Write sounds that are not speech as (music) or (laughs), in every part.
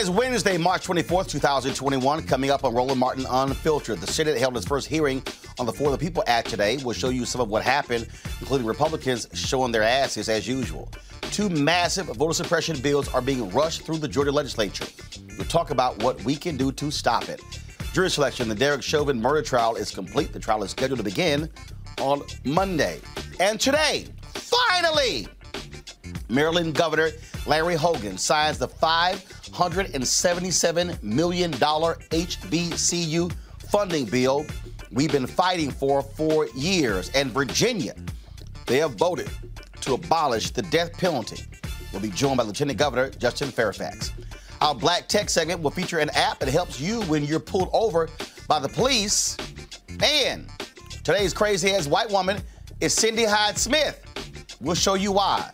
Today's Wednesday, March 24th, 2021. Coming up on Roland Martin Unfiltered. The Senate held its first hearing on the For the People Act today. We'll show you some of what happened, including Republicans showing their asses as usual. Two massive voter suppression bills are being rushed through the Georgia legislature. We'll talk about what we can do to stop it. Jury selection, the Derek Chauvin murder trial is complete. The trial is scheduled to begin on Monday. And today, finally, Maryland Governor Larry Hogan signs the $577 million HBCU funding bill we've been fighting for for years. And Virginia, they have voted to abolish the death penalty. We'll be joined by Lieutenant Governor Justin Fairfax. Our Black Tech segment will feature an app that helps you when you're pulled over by the police. And today's crazy ass white woman is Cindy Hyde Smith. We'll show you why.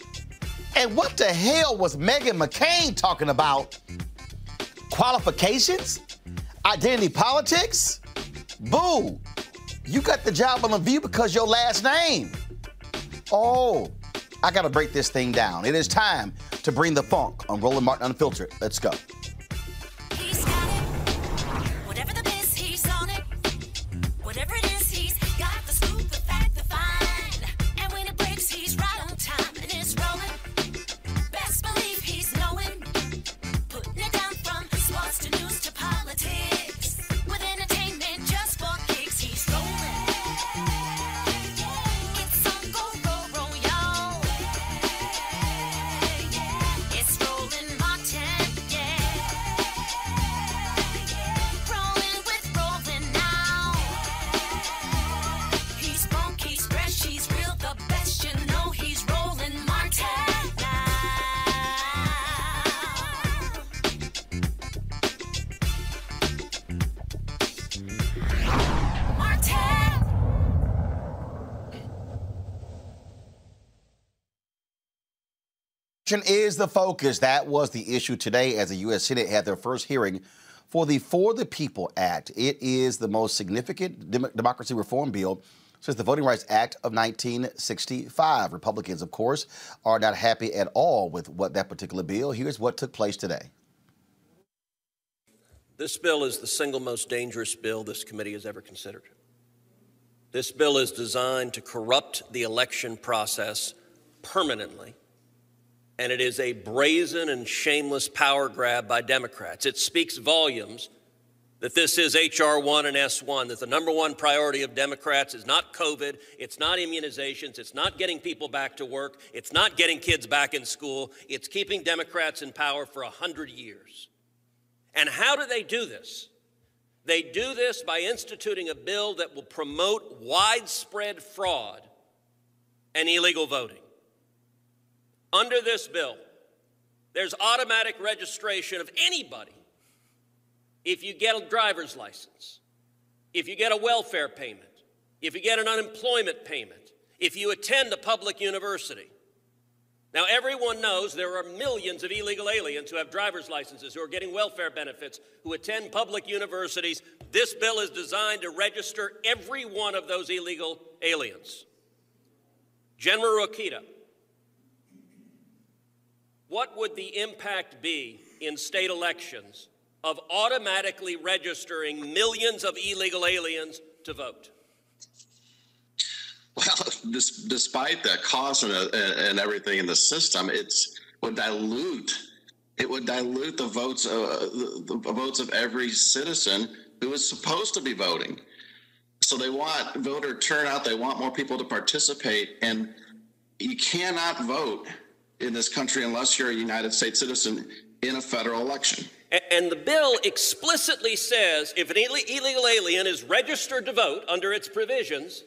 And what the hell was Meghan McCain talking about? Qualifications? Identity politics? Boo! You got the job on the view because your last name. Oh, I gotta break this thing down. It is time to bring the funk on Roland Martin Unfiltered. Let's go. Is the focus. That was the issue today as the U.S. Senate had their first hearing for the For the People Act. It is the most significant dem- democracy reform bill since the Voting Rights Act of 1965. Republicans, of course, are not happy at all with what that particular bill. Here's what took place today. This bill is the single most dangerous bill this committee has ever considered. This bill is designed to corrupt the election process permanently, and it is a brazen and shameless power grab by Democrats. It speaks volumes that this is H.R. 1 and S1, that the number one priority of Democrats is not COVID, it's not immunizations, it's not getting people back to work, it's not getting kids back in school, it's keeping Democrats in power for 100 years. And how do they do this? They do this by instituting a bill that will promote widespread fraud and illegal voting. Under this bill, there's automatic registration of anybody if you get a driver's license, if you get a welfare payment, if you get an unemployment payment, if you attend a public university. Now, everyone knows there are millions of illegal aliens who have driver's licenses, who are getting welfare benefits, who attend public universities. This bill is designed to register every one of those illegal aliens. General Rokita, what would the impact be in state elections of automatically registering millions of illegal aliens to vote? (laughs) Well, this, despite the cost and, and, everything in the system, it's would dilute it would dilute the votes uh, the, the votes of every citizen who is supposed to be voting. So they want voter turnout. They want more people to participate, and you cannot vote in this country unless you're a United States citizen in a federal election. And the bill explicitly says if an illegal alien is registered to vote under its provisions,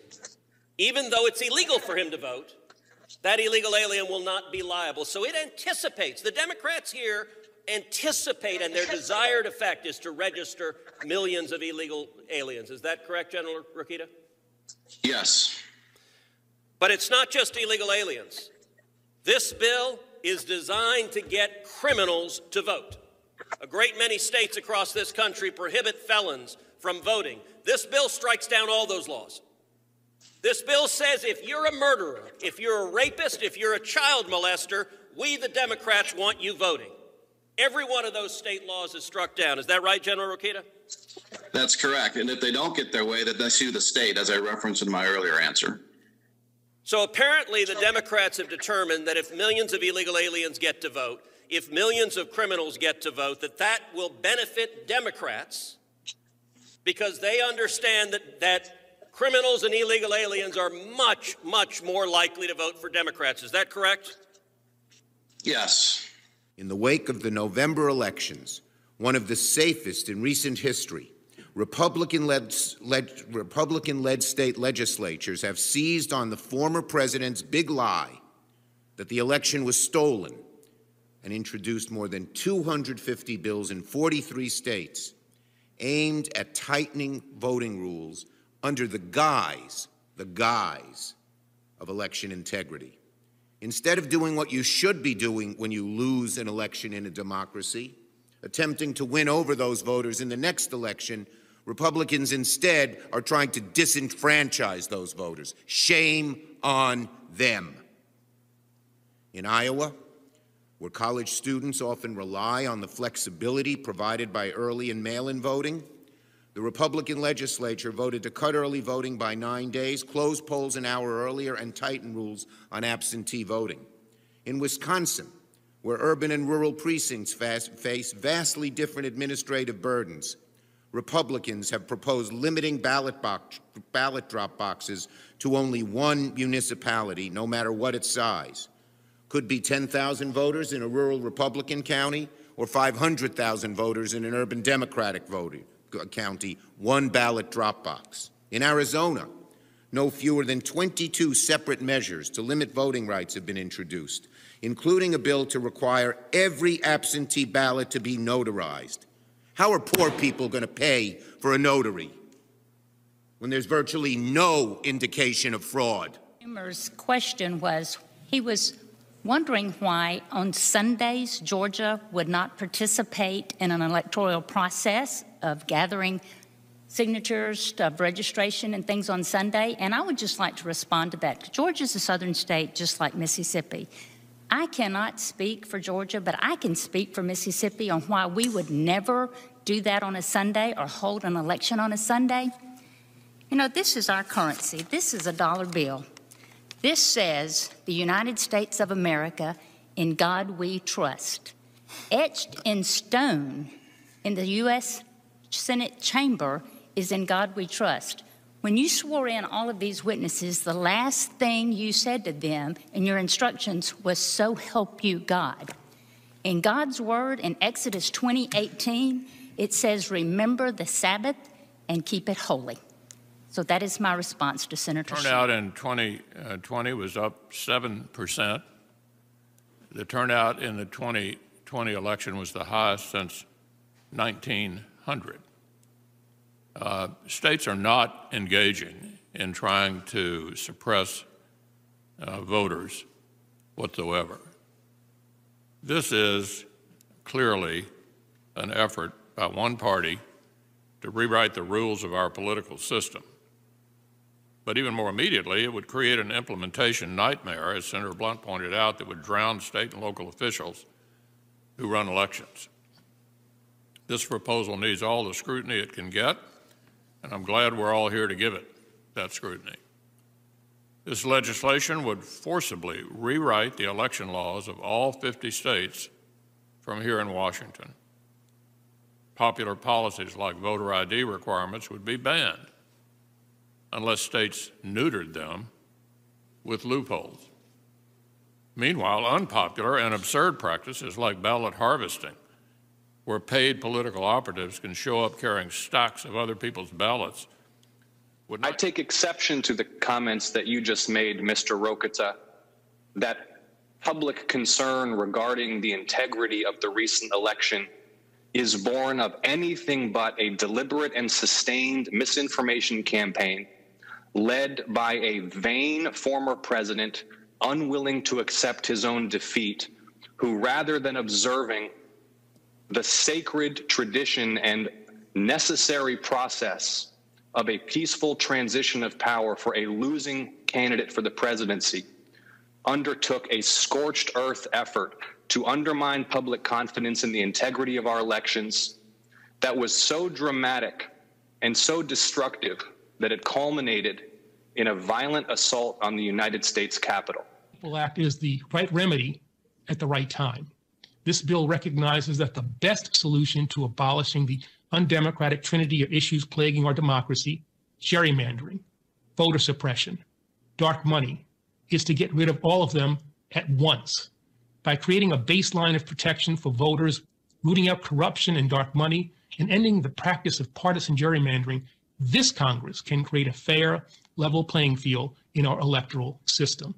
even though it's illegal for him to vote, that illegal alien will not be liable. So it anticipates, the Democrats here anticipate, and their desired effect is to register millions of illegal aliens. Is that correct, General Rokita? Yes. But it's not just illegal aliens. This bill is designed to get criminals to vote. A great many states across this country prohibit felons from voting. This bill strikes down all those laws. This bill says if you're a murderer, if you're a rapist, if you're a child molester, we, the Democrats, want you voting. Every one of those state laws is struck down. Is that right, General Rokita? That's correct. And if they don't get their way, then they sue the state, as I referenced in my earlier answer. So apparently, the Democrats have determined that if millions of illegal aliens get to vote, if millions of criminals get to vote, that that will benefit Democrats because they understand that, that criminals and illegal aliens are much, much more likely to vote for Democrats. Is that correct? Yes. In the wake of the November elections, one of the safest in recent history, Republican led, led, Republican led state legislatures have seized on the former president's big lie that the election was stolen and introduced more than 250 bills in 43 states aimed at tightening voting rules under the guise, the guise of election integrity. Instead of doing what you should be doing when you lose an election in a democracy, attempting to win over those voters in the next election, Republicans instead are trying to disenfranchise those voters. Shame on them. In Iowa, where college students often rely on the flexibility provided by early and mail in voting, the Republican legislature voted to cut early voting by nine days, close polls an hour earlier, and tighten rules on absentee voting. In Wisconsin, where urban and rural precincts face vastly different administrative burdens, Republicans have proposed limiting ballot, box, ballot drop boxes to only one municipality, no matter what its size could be 10,000 voters in a rural Republican county or 500,000 voters in an urban Democratic voting uh, county, one ballot drop box. In Arizona, no fewer than 22 separate measures to limit voting rights have been introduced, including a bill to require every absentee ballot to be notarized. How are poor people going to pay for a notary when there's virtually no indication of fraud? Schumer's question was he was wondering why on Sundays Georgia would not participate in an electoral process of gathering signatures of registration and things on Sunday. And I would just like to respond to that. Georgia is a southern state just like Mississippi. I cannot speak for Georgia, but I can speak for Mississippi on why we would never do that on a Sunday or hold an election on a Sunday. You know, this is our currency. This is a dollar bill. This says the United States of America, in God we trust. Etched in stone in the U.S. Senate chamber is in God we trust. When you swore in all of these witnesses, the last thing you said to them in your instructions was, So help you God. In God's word in Exodus 20:18, it says, Remember the Sabbath and keep it holy. So that is my response to Senator Turnout in 2020 uh, was up 7%. The turnout in the 2020 election was the highest since 1900. Uh, states are not engaging in trying to suppress uh, voters whatsoever. This is clearly an effort by one party to rewrite the rules of our political system. But even more immediately, it would create an implementation nightmare, as Senator Blunt pointed out, that would drown state and local officials who run elections. This proposal needs all the scrutiny it can get, and I'm glad we're all here to give it that scrutiny. This legislation would forcibly rewrite the election laws of all 50 states from here in Washington. Popular policies like voter ID requirements would be banned unless states neutered them with loopholes. Meanwhile, unpopular and absurd practices like ballot harvesting, where paid political operatives can show up carrying stacks of other people's ballots. Would I take exception to the comments that you just made, Mr. Rokita, that public concern regarding the integrity of the recent election is born of anything but a deliberate and sustained misinformation campaign led by a vain former president unwilling to accept his own defeat, who rather than observing the sacred tradition and necessary process of a peaceful transition of power for a losing candidate for the presidency, undertook a scorched earth effort to undermine public confidence in the integrity of our elections that was so dramatic and so destructive that it culminated in a violent assault on the United States Capitol. People Act is the right remedy at the right time. This bill recognizes that the best solution to abolishing the undemocratic trinity of issues plaguing our democracy gerrymandering, voter suppression, dark money is to get rid of all of them at once by creating a baseline of protection for voters, rooting out corruption and dark money, and ending the practice of partisan gerrymandering this Congress can create a fair, level playing field in our electoral system.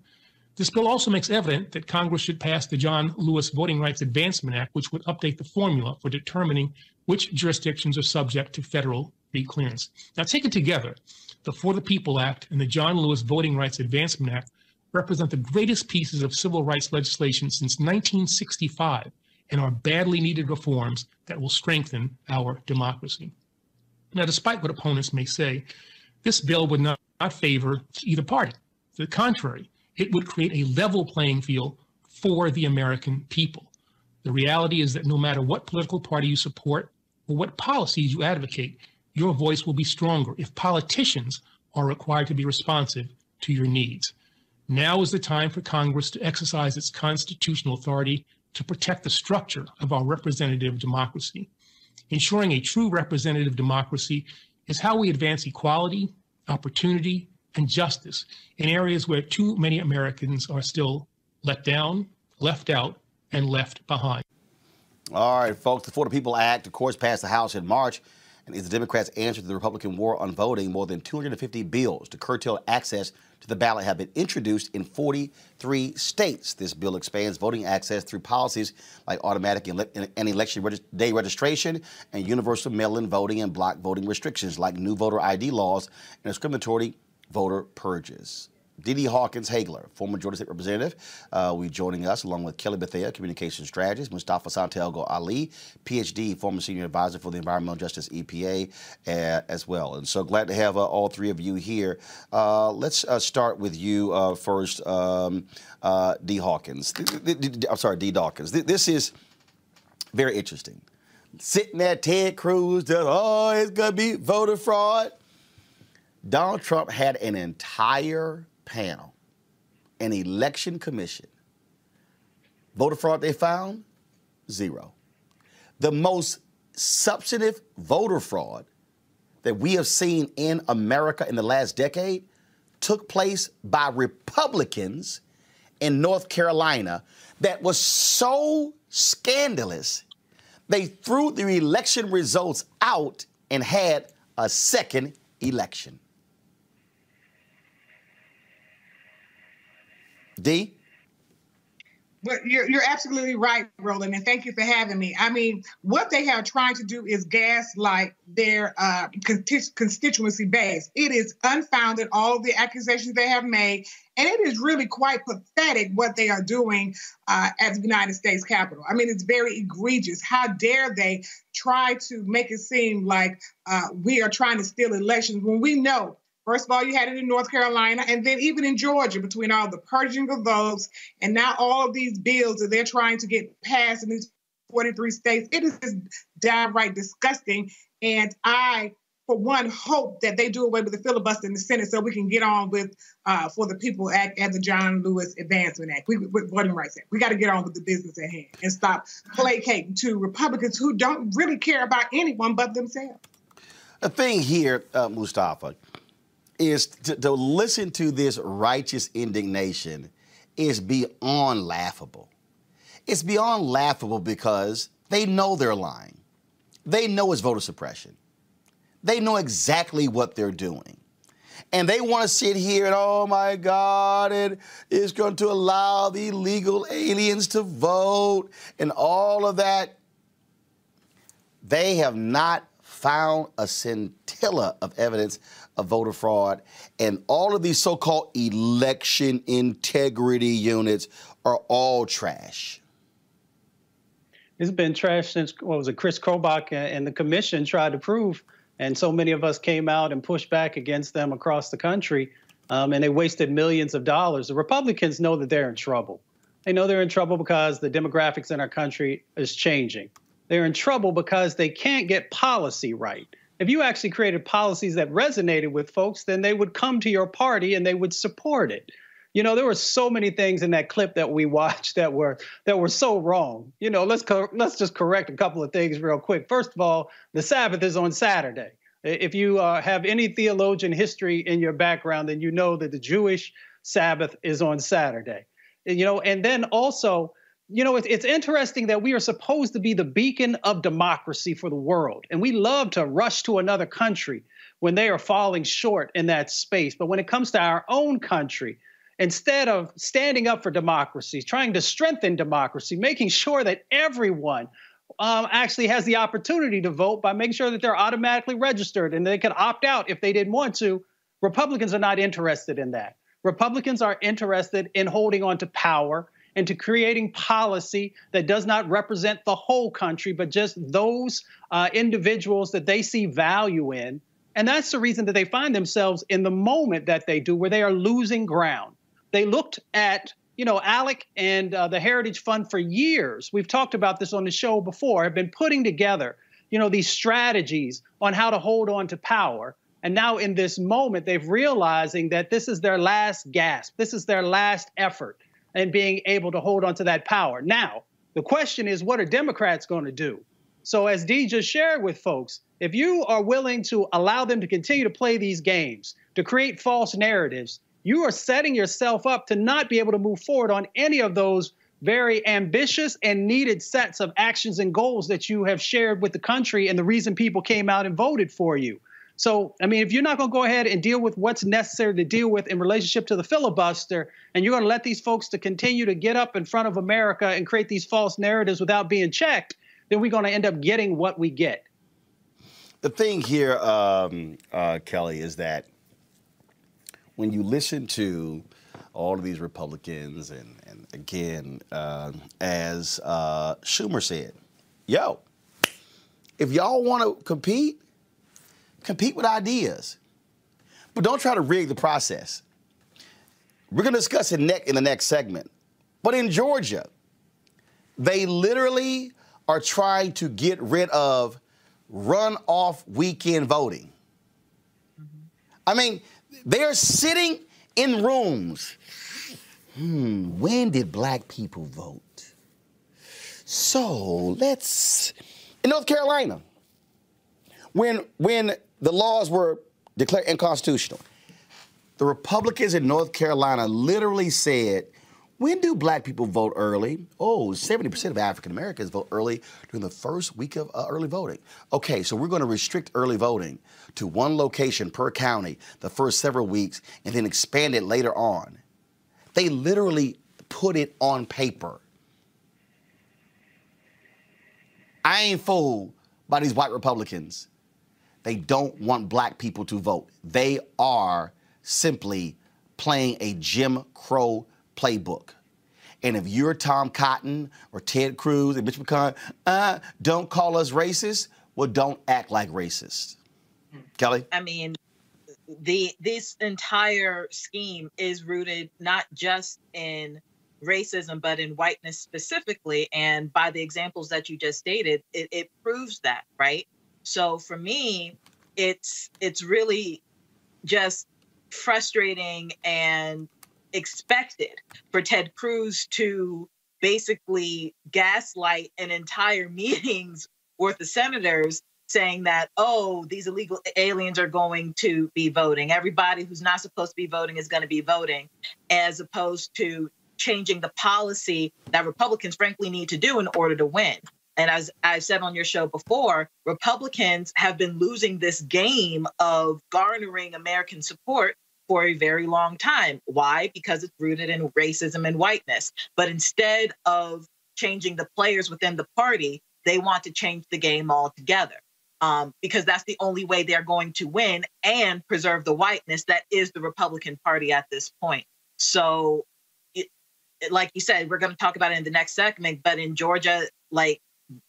This bill also makes evident that Congress should pass the John Lewis Voting Rights Advancement Act, which would update the formula for determining which jurisdictions are subject to federal clearance. Now, taken together, the For the People Act and the John Lewis Voting Rights Advancement Act represent the greatest pieces of civil rights legislation since 1965 and are badly needed reforms that will strengthen our democracy. Now, despite what opponents may say, this bill would not, not favor either party. To the contrary, it would create a level playing field for the American people. The reality is that no matter what political party you support or what policies you advocate, your voice will be stronger if politicians are required to be responsive to your needs. Now is the time for Congress to exercise its constitutional authority to protect the structure of our representative democracy. Ensuring a true representative democracy is how we advance equality, opportunity, and justice in areas where too many Americans are still let down, left out, and left behind. All right, folks, the the People Act, of course, passed the House in March and is the Democrats' answer to the Republican war on voting. More than 250 bills to curtail access to the ballot have been introduced in 43 states. This bill expands voting access through policies like automatic and election day registration and universal mail-in voting and block voting restrictions like new voter ID laws and discriminatory voter purges. Didi Hawkins Haigler, former Georgia State Representative, uh, will be joining us along with Kelly Bethea, Communications Strategist, Mustafa Santiago Ali, PhD, former Senior Advisor for the Environmental Justice EPA uh, as well. And so glad to have uh, all three of you here. Uh, let's uh, start with you uh, first, um, D. Hawkins. I'm sorry, D. Dawkins. This is very interesting sitting there, Ted Cruz, just, oh, it's going to be voter fraud. Donald Trump had an entire panel, an election commission. Voter fraud they found? Zero. The most substantive voter fraud that we have seen in America in the last decade took place by Republicans in North Carolina that was so scandalous, they threw the election results out and had a second election. D? But you're, you're absolutely right, Roland, and thank you for having me. I mean, what they have trying to do is gaslight their uh, constituency base. It is unfounded, all the accusations they have made, and it is really quite pathetic what they are doing uh, at the United States Capitol. I mean, it's very egregious. How dare they try to make it seem like uh, we are trying to steal elections when we know First of all, you had it in North Carolina, and then even in Georgia, between all the purging of votes and now all of these bills that they're trying to get passed in these 43 states, it is just downright disgusting. And I, for one, hope that they do away with the filibuster in the Senate so we can get on with uh, for the People Act and the John Lewis Advancement Act, we, with Voting Rights Act. We got to get on with the business at hand and stop placating to Republicans who don't really care about anyone but themselves. The thing here, uh, Mustafa, is to, to listen to this righteous indignation is beyond laughable. It's beyond laughable because they know they're lying. They know it's voter suppression. They know exactly what they're doing. And they want to sit here and, oh my God, it is going to allow the illegal aliens to vote and all of that. They have not found a scintilla of evidence of voter fraud. And all of these so called election integrity units are all trash. It's been trash since, what was it, Chris Kobach and the commission tried to prove. And so many of us came out and pushed back against them across the country. Um, and they wasted millions of dollars. The Republicans know that they're in trouble. They know they're in trouble because the demographics in our country is changing. They're in trouble because they can't get policy right if you actually created policies that resonated with folks, then they would come to your party and they would support it. You know, there were so many things in that clip that we (laughs) watched that were that were so wrong. You know, let's co- let's just correct a couple of things real quick. First of all, the Sabbath is on Saturday. If you uh, have any theologian history in your background, then you know that the Jewish Sabbath is on Saturday. You know, and then also you know, it's, interesting that we are supposed to be the beacon of democracy for the world. And we love to rush to another country when they are falling short in that space. But when it comes to our own country, instead of standing up for democracy, trying to strengthen democracy, making sure that everyone um, actually has the opportunity to vote by making sure that they're automatically registered and they can opt out if they didn't want to, Republicans are not interested in that. Republicans are interested in holding on to power into creating policy that does not represent the whole country, but just those uh, individuals that they see value in. And that's the reason that they find themselves in the moment that they do, where they are losing ground. They looked at, you know, ALEC and uh, the Heritage Fund for years. We've talked about this on the show before. Have been putting together, you know, these strategies on how to hold on to power. And now in this moment, they've realizing that this is their last gasp. This is their last effort and being able to hold on to that power. Now, the question is, what are Democrats going to do? So, as Dee just shared with folks, if you are willing to allow them to continue to play these games, to create false narratives, you are setting yourself up to not be able to move forward on any of those very ambitious and needed sets of actions and goals that you have shared with the country and the reason people came out and voted for you. So, I mean, if you're not going to go ahead and deal with what's necessary to deal with in relationship to the filibuster, and you're going to let these folks to continue to get up in front of America and create these false narratives without being checked, then we're going to end up getting what we get. The thing here, um, uh, Kelly, is that when you listen to all of these Republicans, and, and again, uh, as uh, Schumer said, yo, if y'all want to compete, compete with ideas, but don't try to rig the process. We're going to discuss it in the next segment. But in Georgia, they literally are trying to get rid of runoff weekend voting. I mean, they're sitting in rooms. Hmm, when did black people vote? So let's in North Carolina, when when the laws were declared unconstitutional, the Republicans in North Carolina literally said, when do black people vote early? Oh, 70% of African Americans vote early during the first week of uh, early voting. Okay, so we're going to restrict early voting to one location per county the first several weeks and then expand it later on. They literally put it on paper. I ain't fooled by these white Republicans. They don't want black people to vote. They are simply playing a Jim Crow playbook. And if you're Tom Cotton or Ted Cruz and Mitch McConnell, uh, don't call us racist. Well, don't act like racist. Kelly? I mean, the this entire scheme is rooted not just in racism but in whiteness specifically and by the examples that you just stated it, it proves that right so for me it's it's really just frustrating and expected for Ted Cruz to basically gaslight an entire (laughs) meeting's worth of senators saying that, oh, these illegal aliens are going to be voting. Everybody who's not supposed to be voting is going to be voting, as opposed to changing the policy that Republicans frankly need to do in order to win. And as I said on your show before, Republicans have been losing this game of garnering American support for a very long time. Why? Because it's rooted in racism and whiteness. But instead of changing the players within the party, they want to change the game altogether. Um, because that's the only way they're going to win and preserve the whiteness that is the Republican Party at this point. So, it, it, like you said, we're going to talk about it in the next segment, but in Georgia, like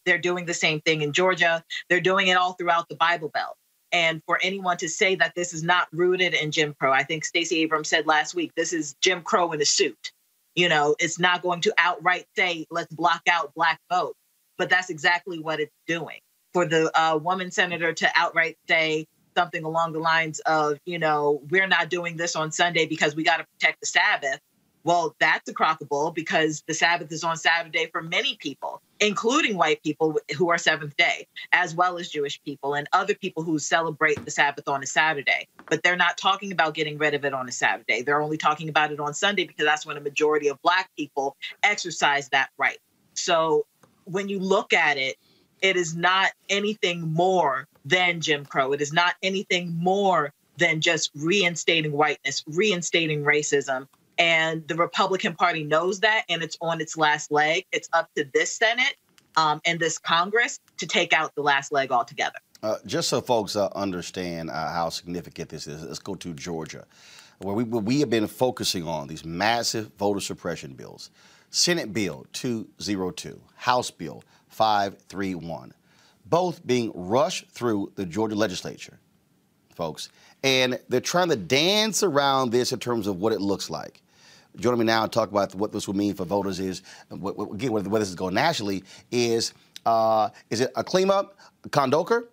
they're doing the same thing in Georgia, they're doing it all throughout the Bible Belt. And for anyone to say that this is not rooted in Jim Crow, I think Stacey Abrams said last week, this is Jim Crow in a suit. You know, it's not going to outright say, let's block out black vote, but that's exactly what it's doing for the uh, woman senator to outright say something along the lines of, you know, we're not doing this on Sunday because we got to protect the Sabbath. Well, that's a bull because the Sabbath is on Saturday for many people, including white people who are seventh day, as well as Jewish people and other people who celebrate the Sabbath on a Saturday. But they're not talking about getting rid of it on a Saturday. They're only talking about it on Sunday because that's when a majority of Black people exercise that right. So when you look at it, it is not anything more than Jim Crow. It is not anything more than just reinstating whiteness, reinstating racism. And the Republican Party knows that, and it's on its last leg. It's up to this Senate um, and this Congress to take out the last leg altogether. Uh, just so folks uh, understand uh, how significant this is, let's go to Georgia, where we, we have been focusing on these massive voter suppression bills. Senate Bill 202, House Bill 531, both being rushed through the Georgia legislature, folks. And they're trying to dance around this in terms of what it looks like. Joining me now to talk about what this will mean for voters is, what, what, again, where, this is going nationally, is uh, is it Aklima Khondoker?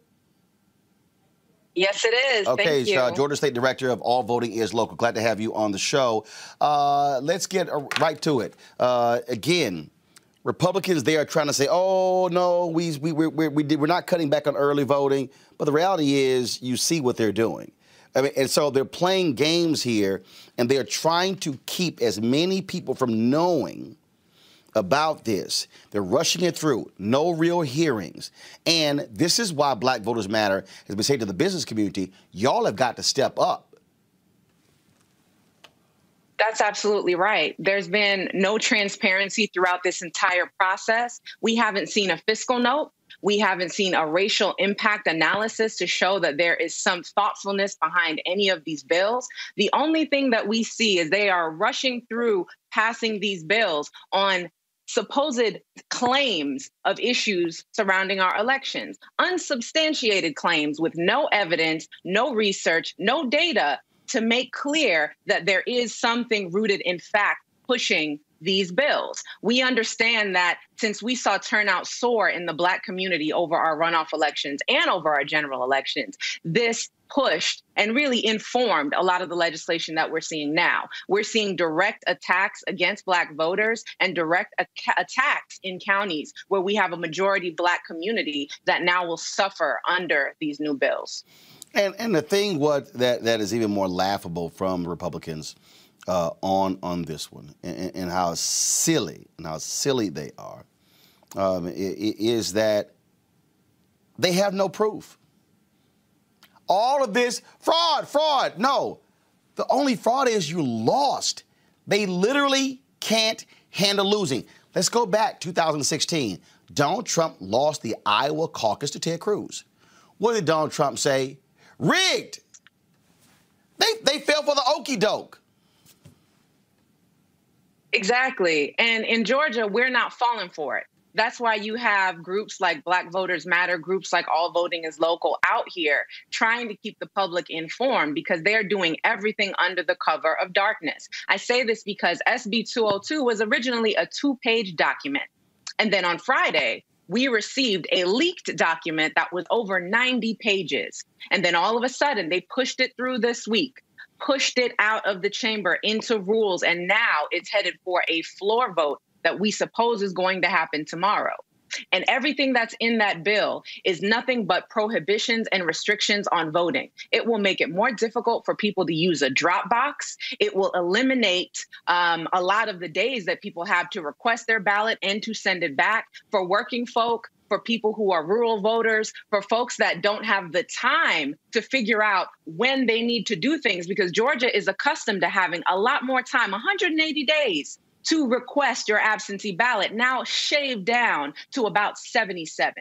Yes, it is. Okay, so, uh, Georgia State Director of All Voting is Local. Glad to have you on the show. Uh, let's get right to it. Uh, again, Republicans they are trying to say, "Oh no, we we we we, we did, we're not cutting back on early voting," but the reality is, you see what they're doing. I mean, and so they're playing games here, and they're trying to keep as many people from knowing about this. They're rushing it through, no real hearings. And this is why Black Voters Matter has been saying to the business community, y'all have got to step up. That's absolutely right. There's been no transparency throughout this entire process. We haven't seen a fiscal note. We haven't seen a racial impact analysis to show that there is some thoughtfulness behind any of these bills. The only thing that we see is they are rushing through passing these bills on supposed claims of issues surrounding our elections, unsubstantiated claims with no evidence, no research, no data to make clear that there is something rooted in fact pushing these bills. We understand that since we saw turnout soar in the Black community over our runoff elections and over our general elections, this pushed and really informed a lot of the legislation that we're seeing now. We're seeing direct attacks against Black voters and direct attacks in counties where we have a majority Black community that now will suffer under these new bills. And and the thing what that that is even more laughable from Republicans uh, on on this one and, and, how silly and how silly they are um, is that they have no proof. All of this fraud, fraud. No, the only fraud is you lost. They literally can't handle losing. Let's go back 2016. Donald Trump lost the Iowa caucus to Ted Cruz. What did Donald Trump say? Rigged. They, they fell for the okey doke. Exactly. And in Georgia, we're not falling for it. That's why you have groups like Black Voters Matter, groups like All Voting is Local out here trying to keep the public informed because they're doing everything under the cover of darkness. I say this because SB 202 was originally a two page document. And then on Friday, we received a leaked document that was over 90 pages. And then all of a sudden, they pushed it through this week, pushed it out of the chamber into rules, and now it's headed for a floor vote that we suppose is going to happen tomorrow. And everything that's in that bill is nothing but prohibitions and restrictions on voting. It will make it more difficult for people to use a drop box. It will eliminate um, a lot of the days that people have to request their ballot and to send it back. For working folk, for people who are rural voters, for folks that don't have the time to figure out when they need to do things, because Georgia is accustomed to having a lot more time 180 days to request your absentee ballot, now shaved down to about 77.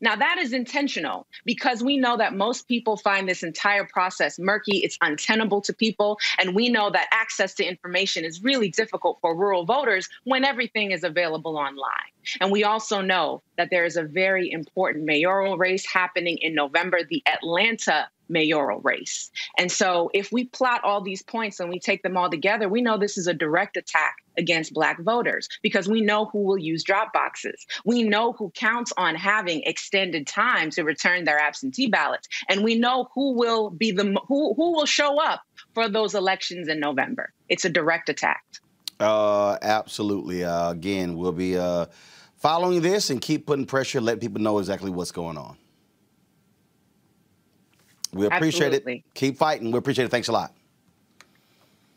Now, that is intentional because we know that most people find this entire process murky, it's untenable to people, and we know that access to information is really difficult for rural voters when everything is available online. And we also know that there is a very important mayoral race happening in November, the Atlanta mayoral race. And so if we plot all these points and we take them all together, we know this is a direct attack against black voters because we know who will use drop boxes. We know who counts on having extended time to return their absentee ballots and we know who will be the who who will show up for those elections in November. It's a direct attack. Uh absolutely. Uh, again, we'll be uh following this and keep putting pressure, let people know exactly what's going on. We appreciate Absolutely. it. Keep fighting. We appreciate it. Thanks a lot.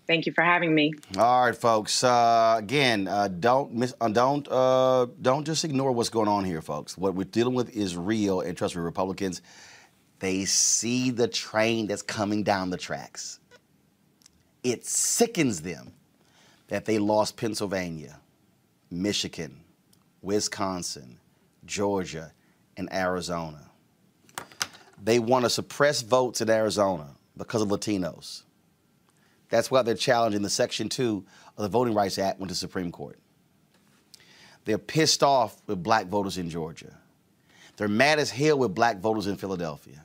Thank you for having me. All right, folks. Uh, again, uh, don't miss, uh, don't uh, don't just ignore what's going on here, folks. What we're dealing with is real, and trust me, Republicans, they see the train that's coming down the tracks. It sickens them that they lost Pennsylvania, Michigan, Wisconsin, Georgia, and Arizona. They want to suppress votes in Arizona because of Latinos. That's why they're challenging the Section 2 of the Voting Rights Act went to the Supreme Court. They're pissed off with black voters in Georgia. They're mad as hell with black voters in Philadelphia.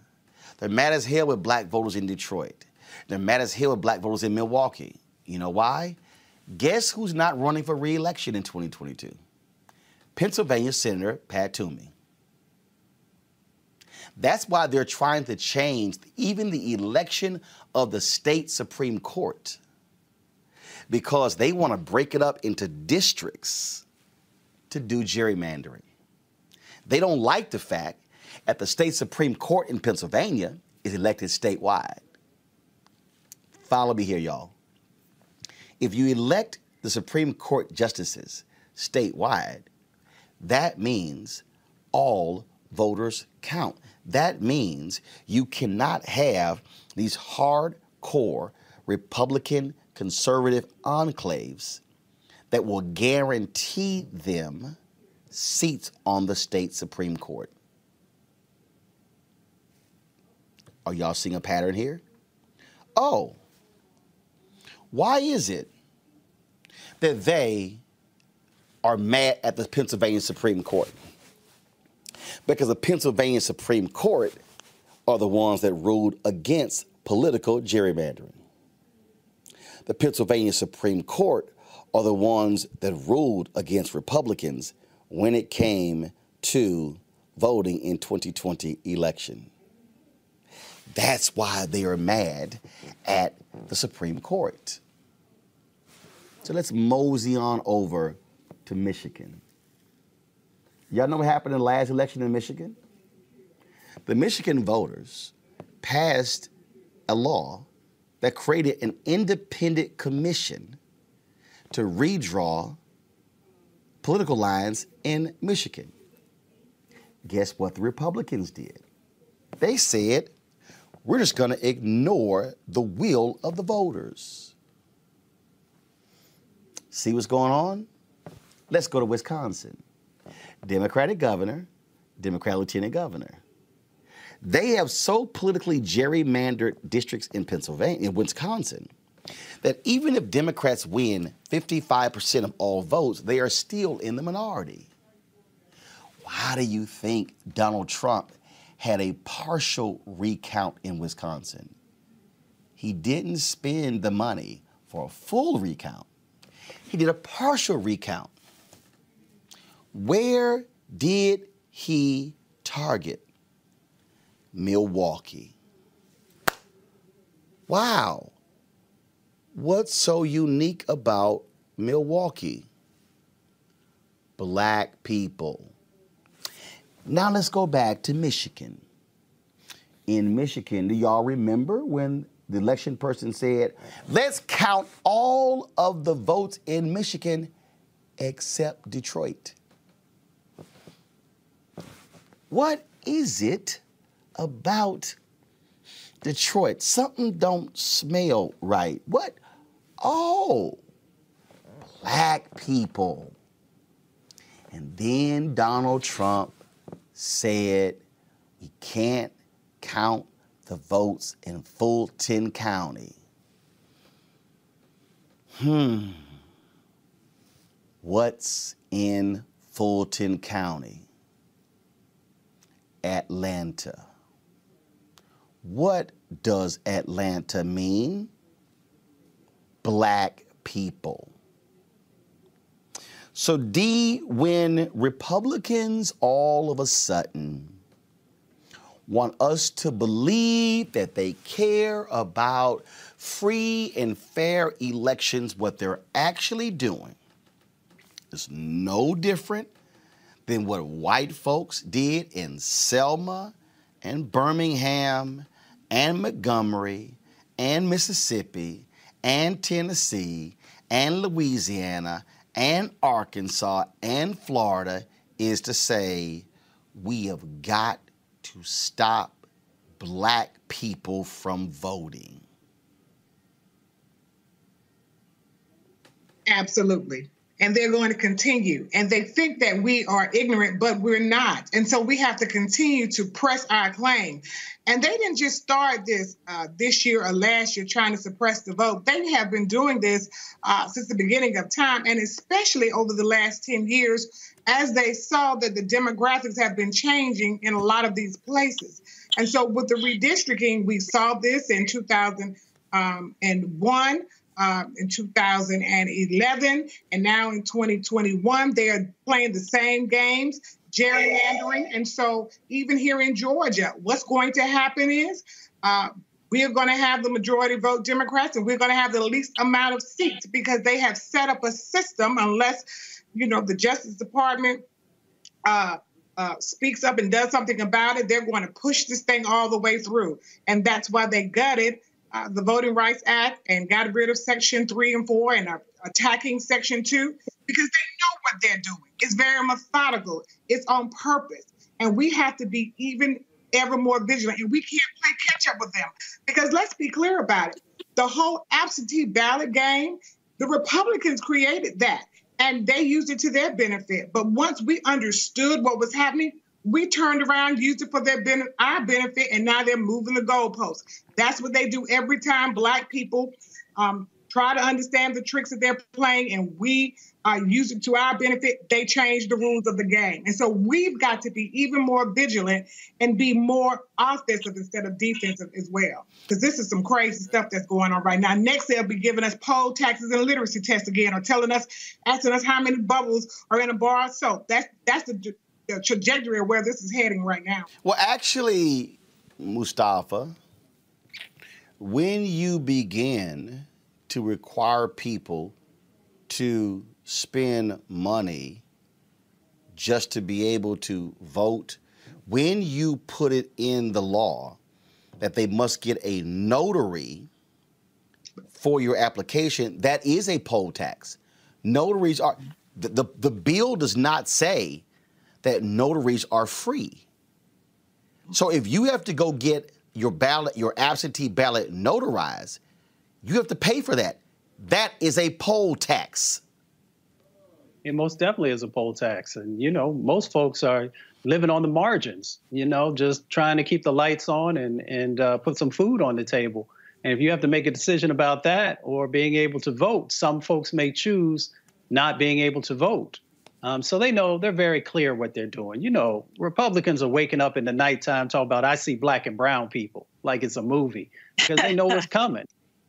They're mad as hell with black voters in Detroit. They're mad as hell with black voters in Milwaukee. You know why? Guess who's not running for re-election in 2022? Pennsylvania Senator Pat Toomey. That's why they're trying to change even the election of the state Supreme Court because they want to break it up into districts to do gerrymandering. They don't like the fact that the state Supreme Court in Pennsylvania is elected statewide. Follow me here, y'all. If you elect the Supreme Court justices statewide, that means all voters count. That means you cannot have these hardcore Republican conservative enclaves that will guarantee them seats on the state Supreme Court. Are y'all seeing a pattern here? Oh, why is it that they are mad at the Pennsylvania Supreme Court? Because the Pennsylvania Supreme Court are the ones that ruled against political gerrymandering. The Pennsylvania Supreme Court are the ones that ruled against Republicans when it came to voting in 2020 election. That's why they are mad at the Supreme Court. So let's mosey on over to Michigan. Y'all know what happened in the last election in Michigan? The Michigan voters passed a law that created an independent commission to redraw political lines in Michigan. Guess what the Republicans did? They said, we're just going to ignore the will of the voters. See what's going on? Let's go to Wisconsin. Democratic governor, Democrat lieutenant governor. They have so politically gerrymandered districts in Pennsylvania, in Wisconsin, that even if Democrats win 55% of all votes, they are still in the minority. Why do you think Donald Trump had a partial recount in Wisconsin? He didn't spend the money for a full recount. He did a partial recount. Where did he target? Milwaukee. Wow. What's so unique about Milwaukee? Black people. Now let's go back to Michigan. In Michigan, do y'all remember when the election person said, let's count all of the votes in Michigan except Detroit? What is it about Detroit? Something don't smell right. What? Oh, black people. And then Donald Trump said we can't count the votes in Fulton County. Hmm. What's in Fulton County? Atlanta. What does Atlanta mean? Black people. So, D, when Republicans all of a sudden want us to believe that they care about free and fair elections, what they're actually doing is no different than what white folks did in Selma and Birmingham and Montgomery and Mississippi and Tennessee and Louisiana and Arkansas and Florida is to say we have got to stop black people from voting. Absolutely and they're going to continue. And they think that we are ignorant, but we're not. And so we have to continue to press our claim. And they didn't just start this uh, this year or last year trying to suppress the vote. They have been doing this uh, since the beginning of time, and especially over the last 10 years, as they saw that the demographics have been changing in a lot of these places. And so with the redistricting, we saw this in 2001 uh, in 2011, and now in 2021, they are playing the same games, gerrymandering. And so, even here in Georgia, what's going to happen is uh, we are going to have the majority vote Democrats, and we're going to have the least amount of seats because they have set up a system, unless you know the Justice Department. Uh, uh, speaks up and does something about it, they're going to push this thing all the way through. And that's why they gutted uh, the Voting Rights Act and got rid of Section 3 and 4 and are attacking Section 2 because they know what they're doing. It's very methodical, it's on purpose. And we have to be even ever more vigilant. And we can't play catch up with them because let's be clear about it. The whole absentee ballot game, the Republicans created that and they used it to their benefit. But once we understood what was happening, we turned around, used it for their benefit, our benefit, and now they're moving the goalposts. That's what they do every time black people um, try to understand the tricks that they're playing, and we uh, use it to our benefit, they change the rules of the game. And so we've got to be even more vigilant and be more offensive instead of defensive as well. Because this is some crazy stuff that's going on right now. Next, they'll be giving us poll taxes and literacy tests again, or telling us, asking us how many bubbles are in a bar of soap. That's that's the, the trajectory of where this is heading right now. Well, actually, Mustafa, when you begin to require people to spend money just to be able to vote, when you put it in the law that they must get a notary for your application, that is a poll tax. Notaries are, the, the, the bill does not say that notaries are free. So if you have to go get your ballot, your absentee ballot notarized, you have to pay for that. That is a poll tax. It most definitely is a poll tax. And, you know, most folks are living on the margins, you know, just trying to keep the lights on and, and uh, put some food on the table. And if you have to make a decision about that or being able to vote, some folks may choose not being able to vote. Um, so they know they're very clear what they're doing. You know, Republicans are waking up in the nighttime talking about I see black and brown people like it's a movie because they know what's (laughs) coming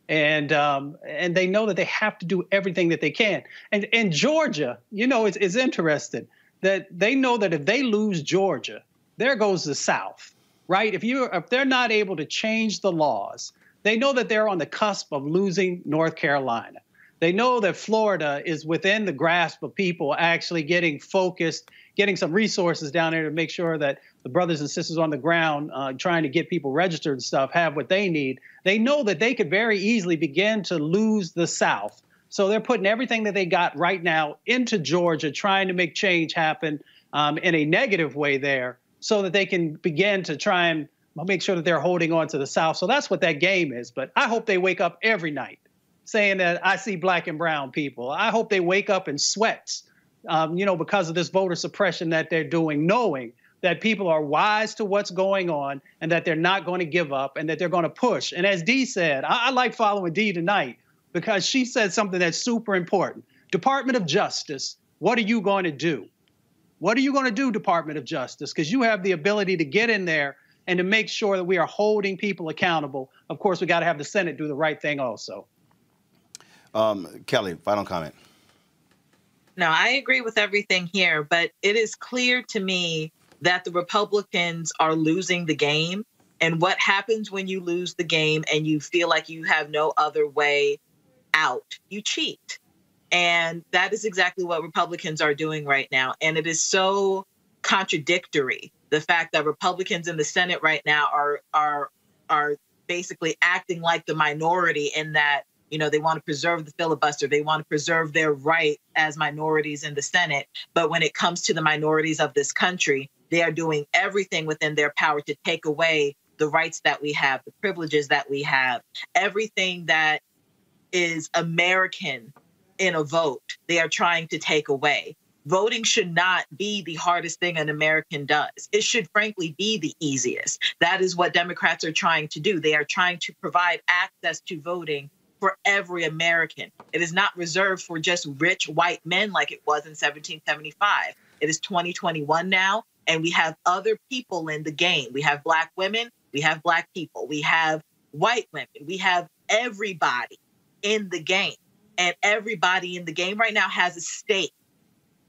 and um, and they know that they have to do everything that they can. And in Georgia, you know, it's, it's interesting that they know that if they lose Georgia, there goes the South, right? If you if they're not able to change the laws, they know that they're on the cusp of losing North Carolina. They know that Florida is within the grasp of people actually getting focused, getting some resources down there to make sure that the brothers and sisters on the ground uh, trying to get people registered and stuff have what they need. They know that they could very easily begin to lose the South. So they're putting everything that they got right now into Georgia, trying to make change happen um, in a negative way there so that they can begin to try and make sure that they're holding on to the South. So that's what that game is. But I hope they wake up every night saying that I see black and brown people. I hope they wake up in sweats, um, you know, because of this voter suppression that they're doing, knowing that people are wise to what's going on and that they're not going to give up and that they're going to push. And as Dee said, I, I like following Dee tonight because she said something that's super important. Department of Justice, what are you going to do? What are you going to do, Department of Justice? Because you have the ability to get in there and to make sure that we are holding people accountable. Of course, we got to have the Senate do the right thing also. Um, Kelly, final comment. No, I agree with everything here, but it is clear to me that the Republicans are losing the game. And what happens when you lose the game and you feel like you have no other way out? You cheat. And that is exactly what Republicans are doing right now. And it is so contradictory the fact that Republicans in the Senate right now are are are basically acting like the minority in that you know, they want to preserve the filibuster. They want to preserve their right as minorities in the Senate. But when it comes to the minorities of this country, they are doing everything within their power to take away the rights that we have, the privileges that we have, everything that is American in a vote, they are trying to take away. Voting should not be the hardest thing an American does. It should, frankly, be the easiest. That is what Democrats are trying to do. They are trying to provide access to voting for every American. It is not reserved for just rich white men like it was in 1775. It is 2021 now, and we have other people in the game. We have Black women, we have Black people, we have white women, we have everybody in the game. And everybody in the game right now has a stake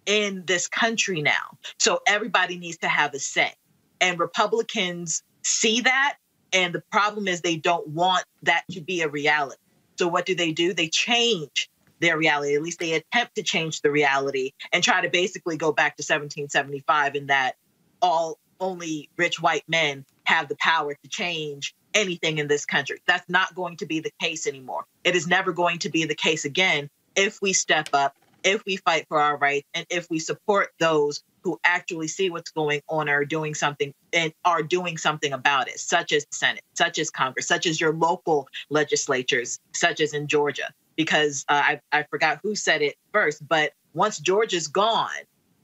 in this country now. So everybody needs to have a say. And Republicans see that. And the problem is they don't want that to be a reality. So what do they do? They change their reality. At least they attempt to change the reality and try to basically go back to 1775 in that all only rich white men have the power to change anything in this country. That's not going to be the case anymore. It is never going to be the case again if we step up, if we fight for our rights, and if we support those who actually see what's going on are doing something and are doing something about it, such as the Senate, such as Congress, such as your local legislatures, such as in Georgia. Because uh, I, I forgot who said it first, but once Georgia's gone,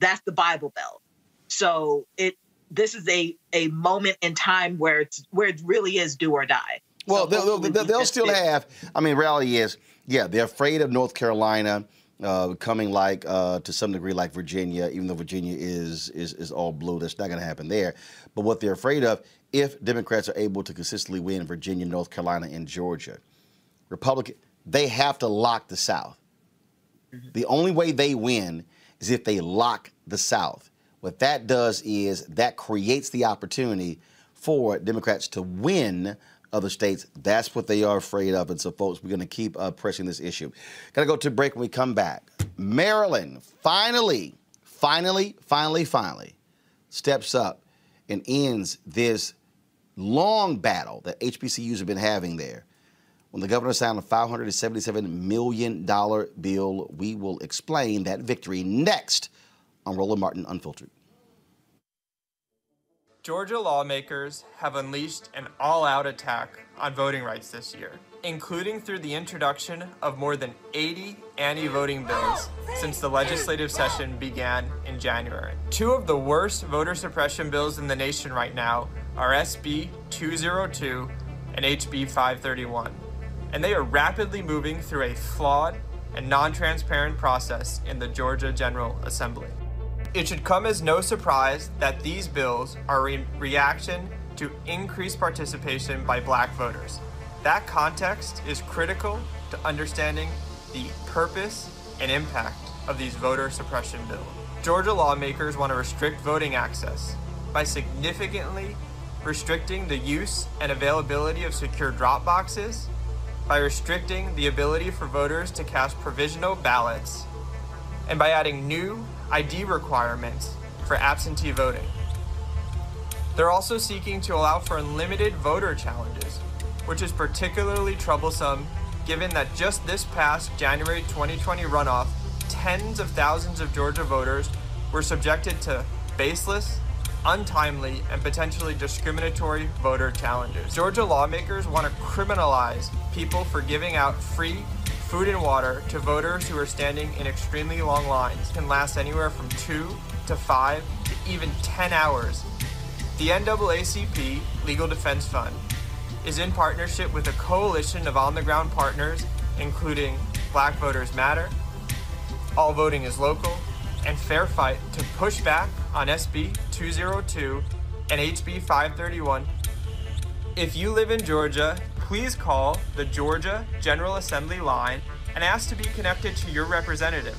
that's the Bible Belt. So it this is a a moment in time where it's where it really is do or die. Well, so they'll, they'll, they'll still have. I mean, reality is Yeah, they're afraid of North Carolina uh, becoming like, uh, to some degree, like Virginia. Even though Virginia is is is all blue, that's not going to happen there. But what they're afraid of, if Democrats are able to consistently win Virginia, North Carolina, and Georgia, Republican, they have to lock the South. Mm-hmm. The only way they win is if they lock the South. What that does is that creates the opportunity for Democrats to win other states. That's what they are afraid of. And so, folks, we're going to keep uh, pressing this issue. Got to go to break when we come back. Maryland finally, finally, finally, finally steps up and ends this long battle that HBCUs have been having there. When the governor signed a $577 million bill, we will explain that victory next on Roland Martin Unfiltered. Georgia lawmakers have unleashed an all out attack on voting rights this year, including through the introduction of more than 80 anti voting bills since the legislative session began in January. Two of the worst voter suppression bills in the nation right now are SB 202 and HB 531, and they are rapidly moving through a flawed and non transparent process in the Georgia General Assembly. It should come as no surprise that these bills are a reaction to increased participation by black voters. That context is critical to understanding the purpose and impact of these voter suppression bills. Georgia lawmakers want to restrict voting access by significantly restricting the use and availability of secure drop boxes, by restricting the ability for voters to cast provisional ballots, and by adding new ID requirements for absentee voting. They're also seeking to allow for unlimited voter challenges, which is particularly troublesome given that just this past January 2020 runoff, tens of thousands of Georgia voters were subjected to baseless, untimely, and potentially discriminatory voter challenges. Georgia lawmakers want to criminalize people for giving out free Food and water to voters who are standing in extremely long lines can last anywhere from two to five to even 10 hours. The NAACP Legal Defense Fund is in partnership with a coalition of on the ground partners, including Black Voters Matter, All Voting is Local, and Fair Fight, to push back on SB 202 and HB 531. If you live in Georgia please call the Georgia General Assembly line and ask to be connected to your representative.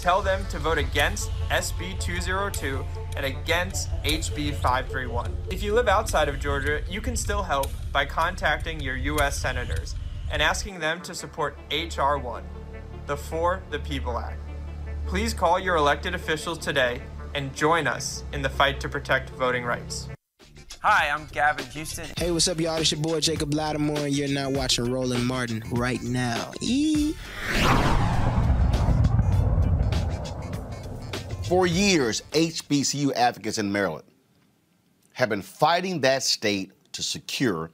Tell them to vote against SB 202 and against HB 531. If you live outside of Georgia, you can still help by contacting your U.S. senators and asking them to support H.R. 1, the For the People Act. Please call your elected officials today and join us in the fight to protect voting rights. Hi, I'm Gavin Houston. Hey, what's up, y'all? It's your boy Jacob Latimore, and you're now watching Roland Martin right now. Eee. For years, HBCU advocates in Maryland have been fighting that state to secure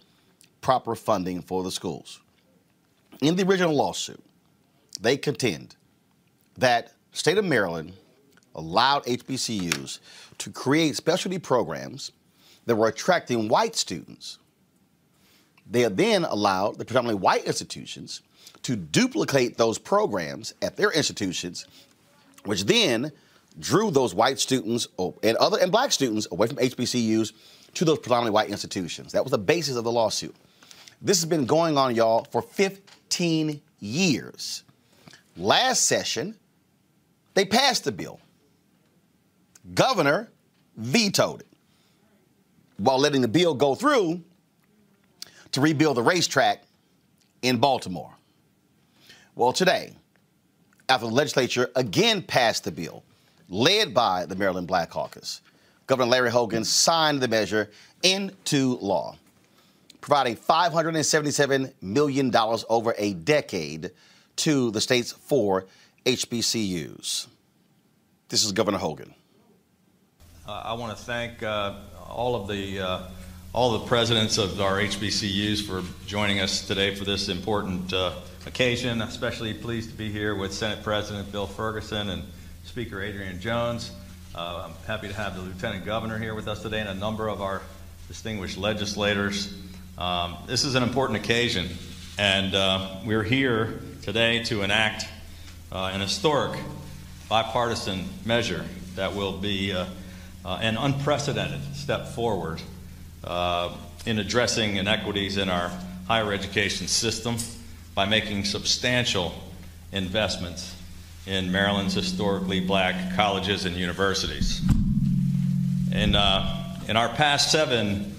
proper funding for the schools. In the original lawsuit, they contend that state of Maryland allowed HBCUs to create specialty programs that were attracting white students. They then allowed the predominantly white institutions to duplicate those programs at their institutions, which then drew those white students and other and black students away from HBCUs to those predominantly white institutions. That was the basis of the lawsuit. This has been going on, y'all, for 15 years. Last session, they passed the bill. Governor vetoed it while letting the bill go through to rebuild the racetrack in Baltimore. Well, today, after the legislature again passed the bill, led by the Maryland Black Caucus, Governor Larry Hogan signed the measure into law, providing $577 million over a decade to the state's four HBCUs. This is Governor Hogan. Uh, I want to thank uh, all of the uh, all the presidents of our HBCUs for joining us today for this important uh, occasion. Especially pleased to be here with Senate President Bill Ferguson and Speaker Adrienne Jones. Uh, I'm happy to have the Lieutenant Governor here with us today and a number of our distinguished legislators. Um, this is an important occasion And uh, we're here today to enact uh, an historic bipartisan measure that will be uh, an unprecedented step forward uh, in addressing inequities in our higher education system by making substantial investments in Maryland's historically black colleges and universities. In, uh, in our past seven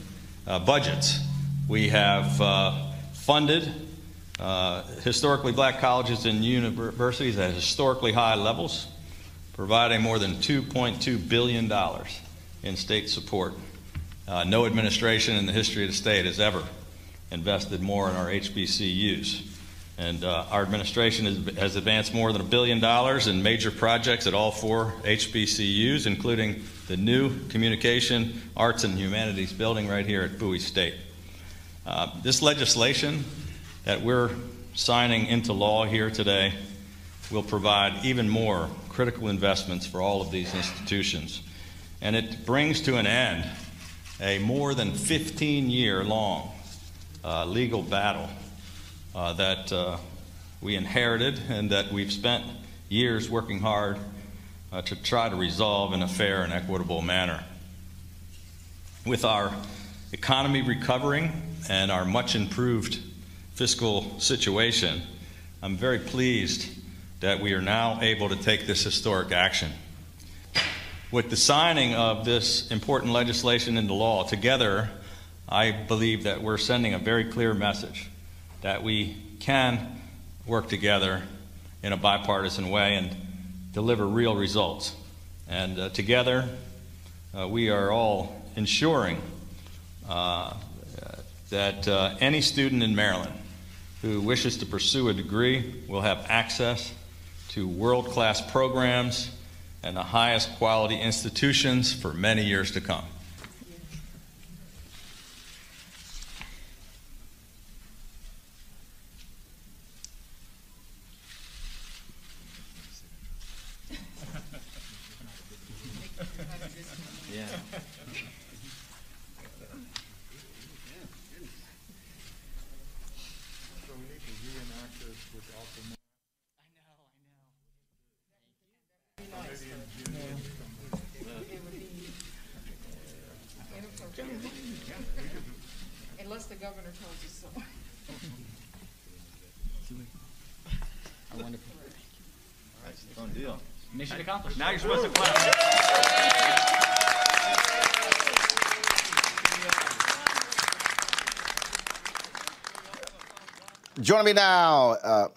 uh, budgets, we have uh, funded uh, historically black colleges and universities at historically high levels, providing more than $2.2 billion in state support. Uh, no administration in the history of the state has ever invested more in our HBCUs. And uh, our administration has, has, advanced more than a billion dollars in major projects at all four HBCUs, including the new Communication, Arts, and Humanities building right here at Bowie State. Uh, this legislation that we're signing into law here today will provide even more critical investments for all of these institutions. And it brings to an end a more than 15 year long uh, legal battle uh, that uh, we inherited and that we've spent years working hard uh, to try to resolve in a fair and equitable manner. With our economy recovering and our much improved fiscal situation, I'm very pleased that we are now able to take this historic action. With the signing of this important legislation into law, together, I believe that we're sending a very clear message that we can work together in a bipartisan way and deliver real results. And uh, together, uh, we are all ensuring uh, that uh, any student in Maryland who wishes to pursue a degree will have access to world class programs and the highest quality institutions for many years to come. Unless the governor tells us so. Wonderful. Done deal. Mission accomplished. Now you're supposed to clap. Joining me now, uh,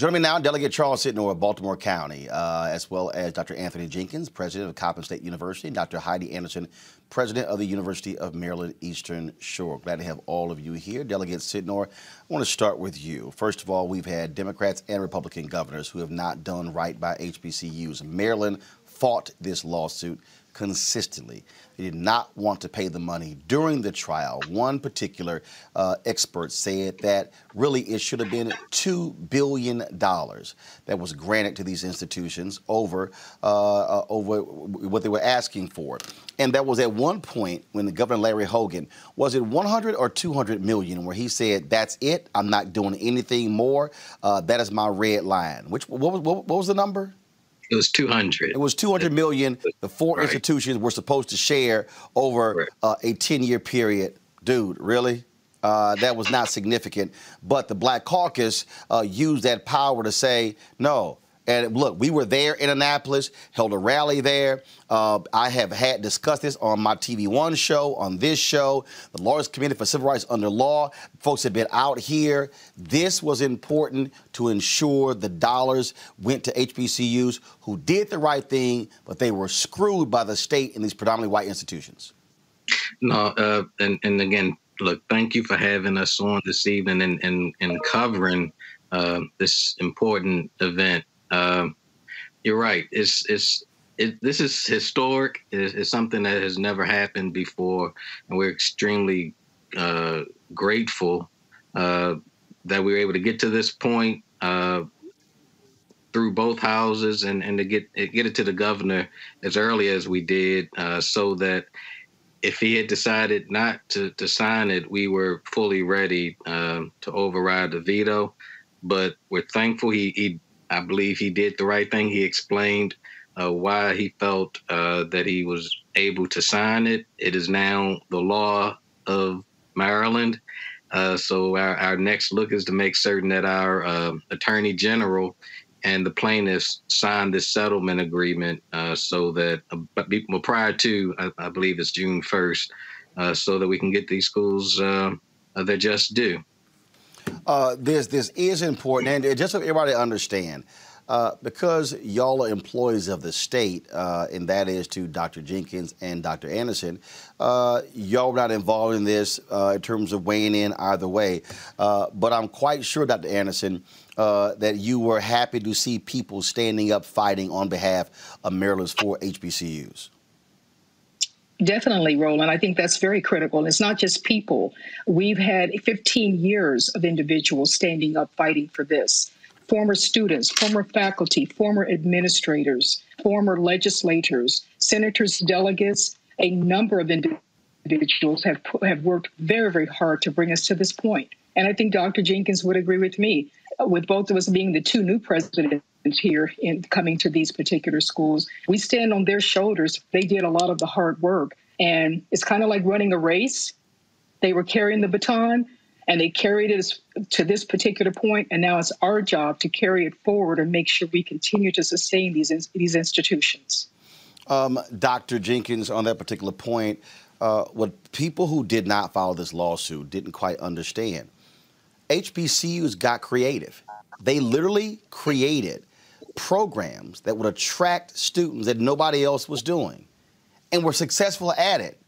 joining me now, Delegate Charles Sydnor of Baltimore County, uh, as well as Dr. Anthony Jenkins, President of Coppin State University, and Dr. Heidi Anderson, President of the University of Maryland Eastern Shore. Glad to have all of you here. Delegate Sydnor, I want to start with you. First of all, we've had Democrats and Republican governors who have not done right by HBCUs. Maryland fought this lawsuit consistently. They did not want to pay the money during the trial. One particular uh, expert said that really it should have been $2 billion that was granted to these institutions over, uh, uh, over what they were asking for. And that was at one point when the Governor Larry Hogan, was it 100 or 200 million, where he said, that's it, I'm not doing anything more. Uh, that is my red line. Which, what was, what, what was the number? It was 200. It was 200 million. The four right. institutions were supposed to share over right. uh, a 10 year period. Dude, really? Uh, that was not significant. But the Black Caucus uh, used that power to say, no, and look, we were there in Annapolis, held a rally there. Uh, I have had discussed this on my TV One show, on this show, the Lawyers Committee for Civil Rights Under Law. Folks have been out here. This was important to ensure the dollars went to HBCUs who did the right thing, but they were screwed by the state and these predominantly white institutions. No, uh, and, and again, look, thank you for having us on this evening and, and, and covering uh, this important event. Um, you're right. It's it's it, this is historic. It's, it's, something that has never happened before, and we're extremely uh, grateful uh, that we were able to get to this point uh, through both houses and, and to get get it to the governor as early as we did, uh, so that if he had decided not to, to sign it, we were fully ready um, to override the veto. But we're thankful he, he, I believe he did the right thing. He explained uh, why he felt uh, that he was able to sign it. It is now the law of Maryland. Uh, so our, our next look is to make certain that our uh, attorney general and the plaintiffs signed this settlement agreement uh, so that, prior to, I, I, believe it's June 1st, uh, so that we can get these schools uh, their just due. This, this is important, and just so everybody understand, uh, because y'all are employees of the state, uh, and that is to Dr. Jenkins and Dr. Anderson, uh, y'all were not involved in this uh, in terms of weighing in either way. Uh, but I'm quite sure, Dr. Anderson, that you were happy to see people standing up fighting on behalf of Maryland's four HBCUs. Definitely, Roland. I think that's very critical. it's not just people. We've had 15 years of individuals standing up fighting for this former students, former faculty, former administrators, former legislators, senators, delegates, a number of individuals have, have worked very, very hard to bring us to this point. And I think Dr. Jenkins would agree with me, with both of us being the two new presidents here in coming to these particular schools. We stand on their shoulders. They did a lot of the hard work. And it's kind of like running a race. They were carrying the baton and they carried it to this particular point. point and now it's our job to carry it forward and make sure we continue to sustain these these institutions um, dr jenkins on that particular point uh, what people who did not follow this lawsuit didn't quite understand hbcus got creative they literally created programs that would attract students that nobody else was doing and were successful at it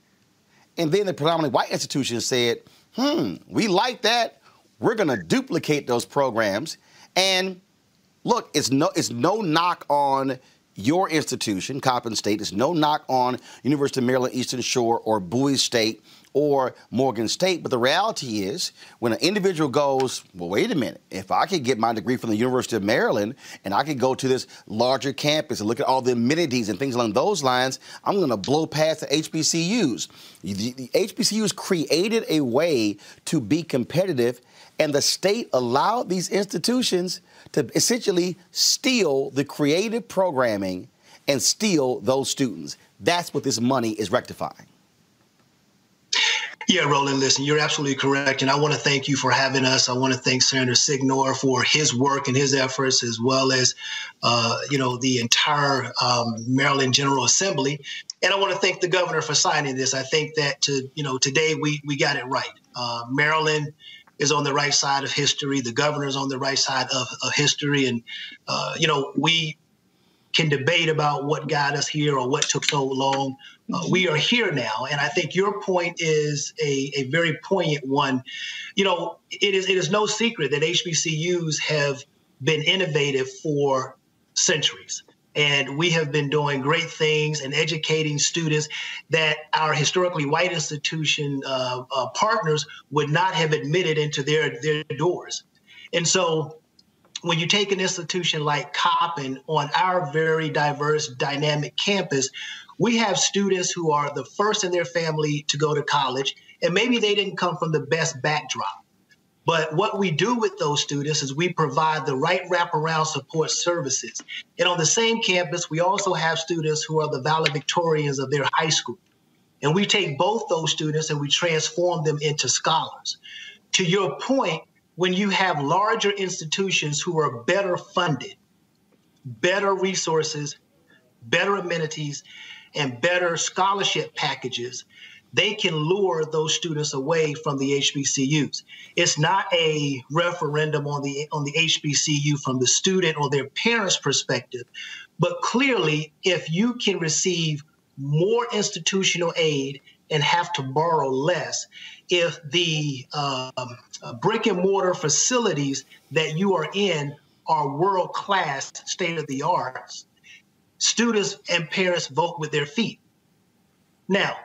and then the predominantly white institutions said hmm, we like that. We're going to duplicate those programs. And look, it's no, it's no knock on your institution, Coppin State. It's no knock on University of Maryland Eastern Shore or Bowie State or Morgan State. But the reality is, when an individual goes, well, wait a minute, if I could get my degree from the University of Maryland and I could go to this larger campus and look at all the amenities and things along those lines, I'm going to blow past the HBCUs. The, the HBCUs created a way to be competitive, and the state allowed these institutions to essentially steal the creative programming and steal those students. That's what this money is rectifying. Yeah, Roland, listen, you're absolutely correct. And I want to thank you for having us. I want to thank Senator Sydnor for his work and his efforts, as well as, uh, you know, the entire um, Maryland General Assembly. And I want to thank the governor for signing this. I think that, to, you know, today we, we got it right. Uh, Maryland is on the right side of history. The governor is on the right side of, of history. And, uh, you know, we can debate about what got us here or what took so long. Uh, we are here now, and I think your point is a, a very poignant one. You know, it is it is no secret that HBCUs have been innovative for centuries. And we have been doing great things and educating students that our historically white institution uh, uh, partners would not have admitted into their, their doors. And so when you take an institution like Coppin on our very diverse, dynamic campus, we have students who are the first in their family to go to college, and maybe they didn't come from the best backdrop. But what we do with those students is we provide the right wraparound support services. And on the same campus, we also have students who are the valedictorians of their high school. And we take both those students and we transform them into scholars. To your point, when you have larger institutions who are better funded, better resources, better amenities, and better scholarship packages, they can lure those students away from the HBCUs. It's not a referendum on the on the HBCU from the student or their parents' perspective, but clearly, if you can receive more institutional aid and have to borrow less, if the um, uh, brick and mortar facilities that you are in are world class, state of the art, students and parents vote with their feet. Now,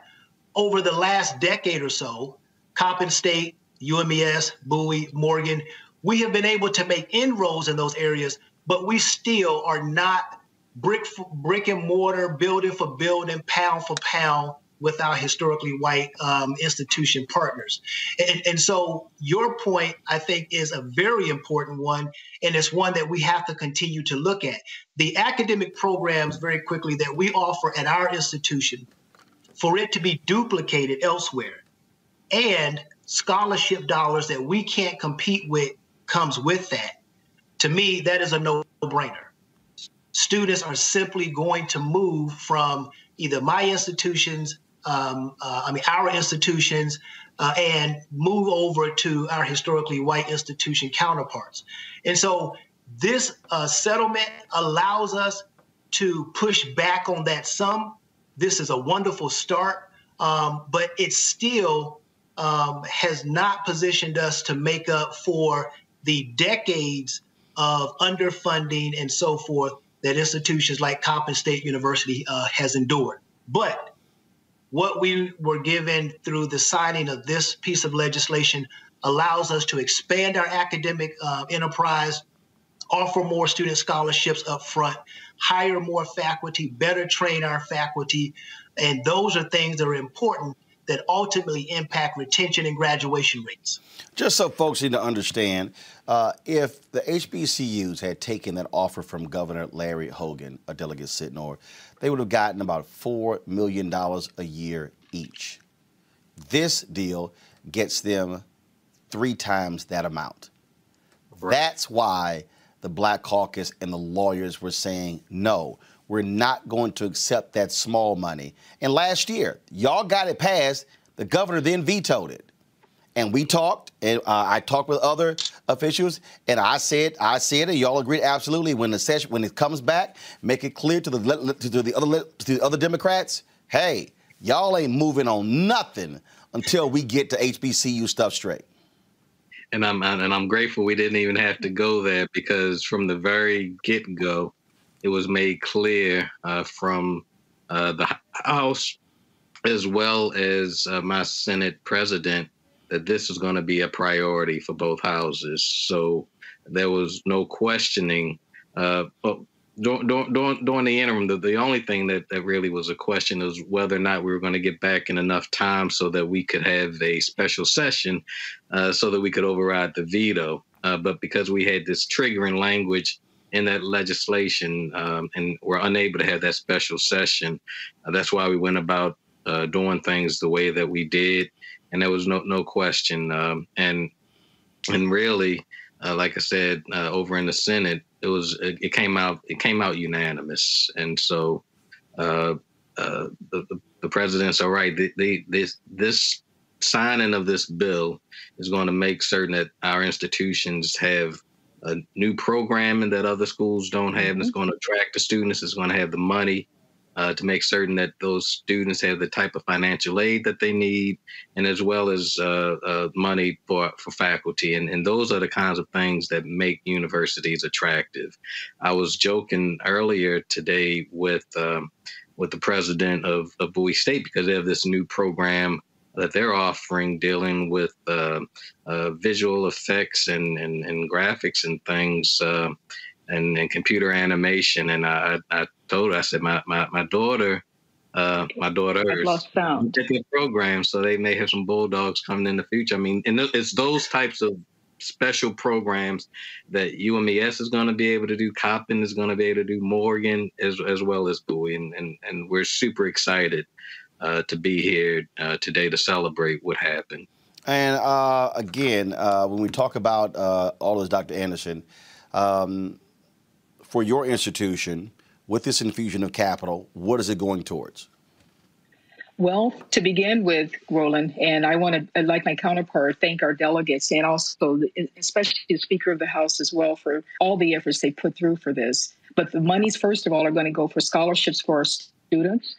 over the last decade or so, Coppin State, UMES, Bowie, Morgan, we have been able to make inroads in those areas, but we still are not brick brick and mortar, building for building, pound for pound with our historically white um, institution partners. And, and so your point, I think, is a very important one, and it's one that we have to continue to look at. The academic programs, very quickly, that we offer at our institution, for it to be duplicated elsewhere, and scholarship dollars that we can't compete with comes with that. To me, that is a no brainer. Students are simply going to move from either my institutions um, uh, I mean, our institutions, uh, and move over to our historically white institution counterparts. And so this uh, settlement allows us to push back on that sum. This is a wonderful start, um, but it still um, has not positioned us to make up for the decades of underfunding and so forth that institutions like Coppin State University uh, has endured. But what we were given through the signing of this piece of legislation allows us to expand our academic uh, enterprise, offer more student scholarships up front, hire more faculty, better train our faculty. And those are things that are important that ultimately impact retention and graduation rates. Just so folks need to understand, uh, if the HBCUs had taken that offer from Governor Larry Hogan, a delegate Sydnor, they would have gotten about $4 million a year each. This deal gets them three times that amount. Right. That's why the Black Caucus and the lawyers were saying no. We're not going to accept that small money. And last year, y'all got it passed. The governor then vetoed it. And we talked, and uh, I talked with other officials, and I said, I said, and y'all agreed absolutely. When the session, when it comes back, make it clear to the to the other to the other Democrats, hey, y'all ain't moving on nothing until we get to HBCU stuff straight. And I'm and I'm grateful we didn't even have to go there because from the very get go, it was made clear uh, from uh, the House as well as uh, my Senate president that this was going to be a priority for both houses. So there was no questioning. Uh, but during, during, during the interim, the, the only thing that, that really was a question was whether or not we were going to get back in enough time so that we could have a special session uh, so that we could override the veto. Uh, but because we had this triggering language in that legislation um, and were unable to have that special session. Uh, that's why we went about uh, doing things the way that we did, and there was no no question. Um, and and really, uh, like I said, uh, over in the Senate, it was it, it, came out it came out unanimous, and so uh, uh, the, the, the president's all right. They, they, this this signing of this bill is going to make certain that our institutions have a new programming that other schools don't have mm-hmm. that's going to attract the students It's going to have the money uh, to make certain that those students have the type of financial aid that they need and as well as uh, uh, money for, for faculty. And, and those are the kinds of things that make universities attractive. I was joking earlier today with um, with the president of, of bowie state because they have this new program that they're offering dealing with uh, uh, visual effects and, and, and, graphics and things uh, and, and computer animation. And I, I told her, I said, my, my, my daughter, uh, my daughters lost sound. program, so they may have some bulldogs coming in the future. I mean, and it's those types of special programs that UMES is going to be able to do. Coppin is going to be able to do. Morgan as as well as Bowie, and and, and we're super excited uh, to be here uh, today to celebrate what happened. And uh, again, uh, when we talk about uh, all this, Dr. Anderson, um, for your institution, with this infusion of capital, what is it going towards? Well, to begin with, Roland, and I want to, like my counterpart, thank our delegates and also, especially the Speaker of the House as well, for all the efforts they put through for this. But the monies, first of all, are going to go for scholarships for our students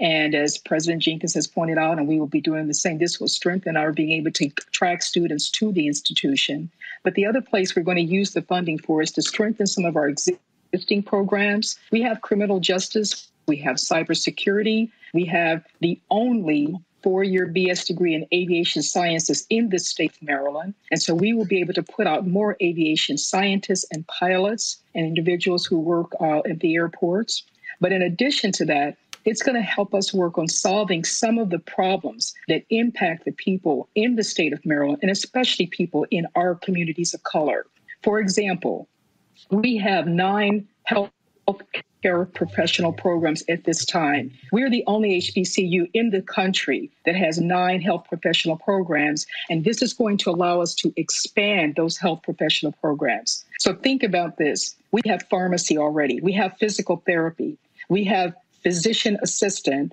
and as President Jenkins has pointed out, and we will be doing the same, this will strengthen our being able to attract students to the institution. But the other place we're going to use the funding for is to strengthen some of our existing programs. We have criminal justice, we have cybersecurity, we have the only four year BS degree in aviation sciences in the state of Maryland. And so we will be able to put out more aviation scientists and pilots and individuals who work uh, at the airports. But in addition to that, It's going to help us work on solving some of the problems that impact the people in the state of Maryland, and especially people in our communities of color. For example, we have nine health care professional programs at this time. We're the only HBCU in the country that has nine health professional programs, and this is going to allow us to expand those health professional programs. So think about this. We have pharmacy already, we have physical therapy, we have physician assistant,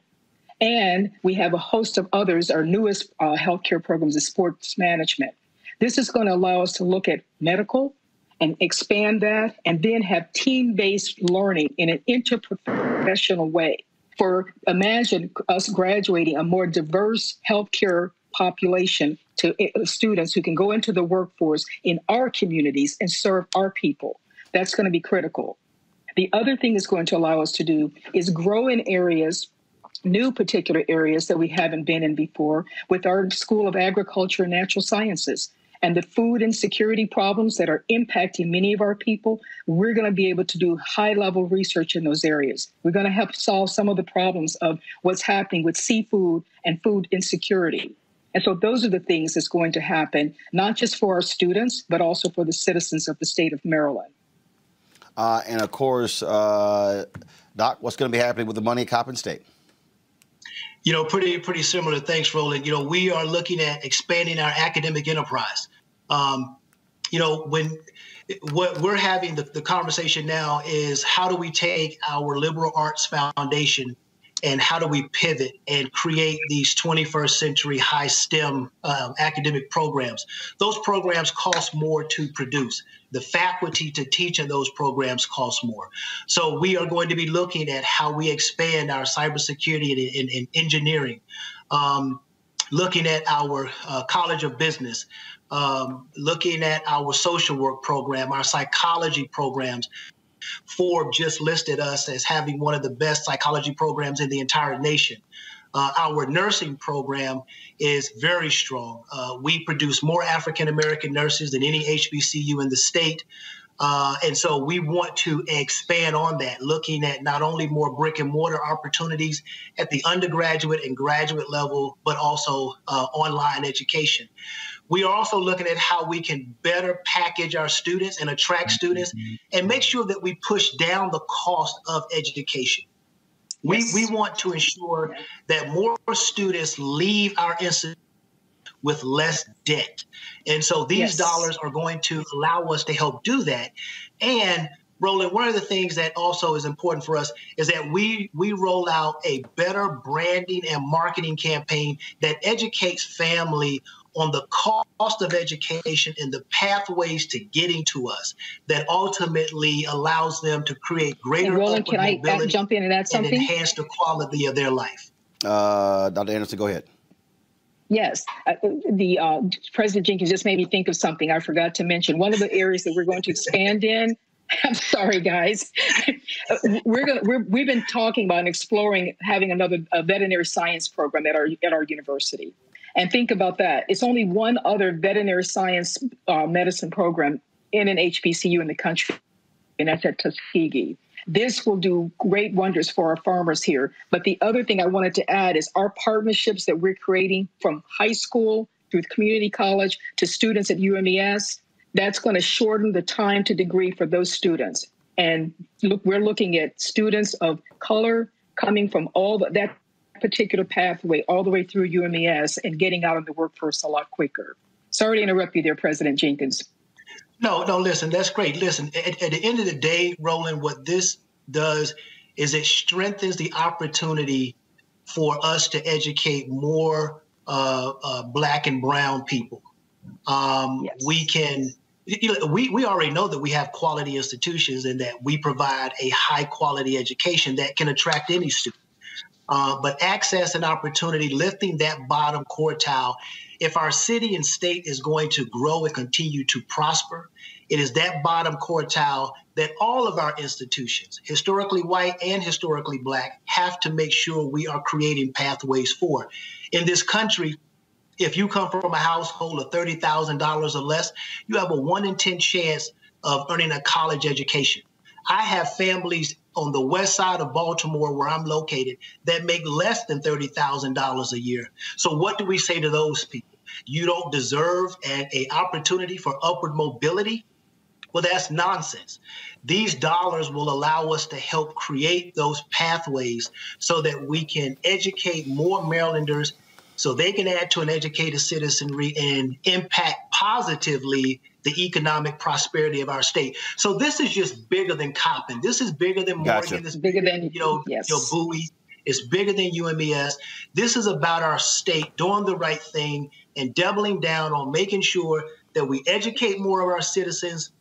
and we have a host of others. Our newest uh, healthcare programs is sports management. This is going to allow us to look at medical, and expand that and then have team based learning in an interprofessional way. For imagine us graduating a more diverse healthcare population to uh, students who can go into the workforce in our communities and serve our people. That's going to be critical. The other thing it's going to allow us to do is grow in areas new particular areas that we haven't been in before with our School of Agriculture and Natural Sciences and the food insecurity problems that are impacting many of our people, we're going to be able to do high level research in those areas. We're going to help solve some of the problems of what's happening with seafood and food insecurity. And so those are the things that's going to happen, not just for our students, but also for the citizens of the state of Maryland. Uh, and of course, uh, Doc, what's going to be happening with the money at Coppin State? You know, pretty pretty similar. Thanks, Roland. You know, we are looking at expanding our academic enterprise. Um, you know, when what we're having the, the conversation now is how do we take our liberal arts foundation and how do we pivot and create these 21st century high STEM um, academic programs? Those programs cost more to produce. The faculty to teach in those programs costs more. So we are going to be looking at how we expand our cybersecurity and, and, and engineering, um, looking at our uh, College of Business, um, looking at our social work program, our psychology programs, Forbes just listed us as having one of the best psychology programs in the entire nation. Uh, our nursing program is very strong. Uh, we produce more African American nurses than any HBCU in the state. Uh, and so we want to expand on that, looking at not only more brick and mortar opportunities at the undergraduate and graduate level, but also uh, online education. We are also looking at how we can better package our students and attract mm-hmm. students and make sure that we push down the cost of education. Yes. We, we want to ensure that more students leave our institute with less debt. And so these yes. dollars are going to allow us to help do that. And Roland, one of the things that also is important for us is that we we roll out a better branding and marketing campaign that educates family on the cost of education and the pathways to getting to us that ultimately allows them to create greater and Roland, can I jump in and add something? And enhance the quality of their life. Uh, Dr. Anderson, go ahead. Yes, uh, the uh, President Jenkins just made me think of something I forgot to mention. One of the areas that we're going to expand in. (laughs) I'm sorry, guys. (laughs) we're gonna we're, we've been talking about and exploring having another veterinary science program at our at our university. And think about that. It's only one other veterinary science uh, medicine program in an HBCU in the country, and that's at Tuskegee. This will do great wonders for our farmers here. But the other thing I wanted to add is our partnerships that we're creating from high school through community college to students at UMES, that's going to shorten the time to degree for those students. And look, we're looking at students of color coming from all the, that particular pathway all the way through UMES and getting out of the workforce a lot quicker. Sorry to interrupt you there, President Jenkins. No, no, listen, that's great. Listen, at, at the end of the day, Roland, what this does is it strengthens the opportunity for us to educate more uh, uh, black and brown people. Um, yes. We can, you know, we, we already know that we have quality institutions and that we provide a high quality education that can attract any student. Uh, but access and opportunity, lifting that bottom quartile. If our city and state is going to grow and continue to prosper, it is that bottom quartile that all of our institutions, historically white and historically black, have to make sure we are creating pathways for. In this country, if you come from a household of $30,000 or less, you have a one in 10 chance of earning a college education. I have families on the west side of Baltimore, where I'm located, that make less than $30,000 a year. So, what do we say to those people? You don't deserve an a opportunity for upward mobility? Well, that's nonsense. These dollars will allow us to help create those pathways so that we can educate more Marylanders so they can add to an educated citizenry and impact positively the economic prosperity of our state. So this is just bigger than Coppin. This is bigger than Morgan. Gotcha. This bigger than you know, yes. you know Bowie. It's bigger than UMES. This is about our state doing the right thing and doubling down on making sure that we educate more of our citizens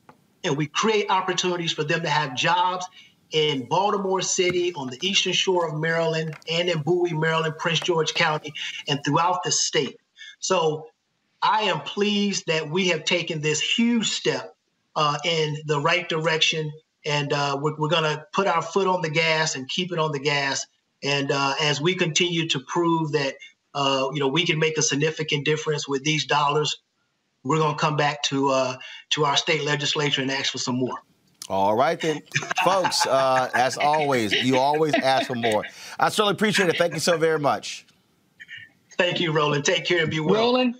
and we create opportunities for them to have jobs in Baltimore City, on the eastern shore of Maryland, and in Bowie, Maryland, Prince George County, and throughout the state. So I am pleased that we have taken this huge step uh, in the right direction. And uh, we're, we're going to put our foot on the gas and keep it on the gas. And uh, as we continue to prove that, uh, you know, we can make a significant difference with these dollars, we're going to come back to uh, to our state legislature and ask for some more. All right then, folks. Uh, as always, you always ask for more. I certainly appreciate it. Thank you so very much. Thank you, Roland. Take care and be well. Roland,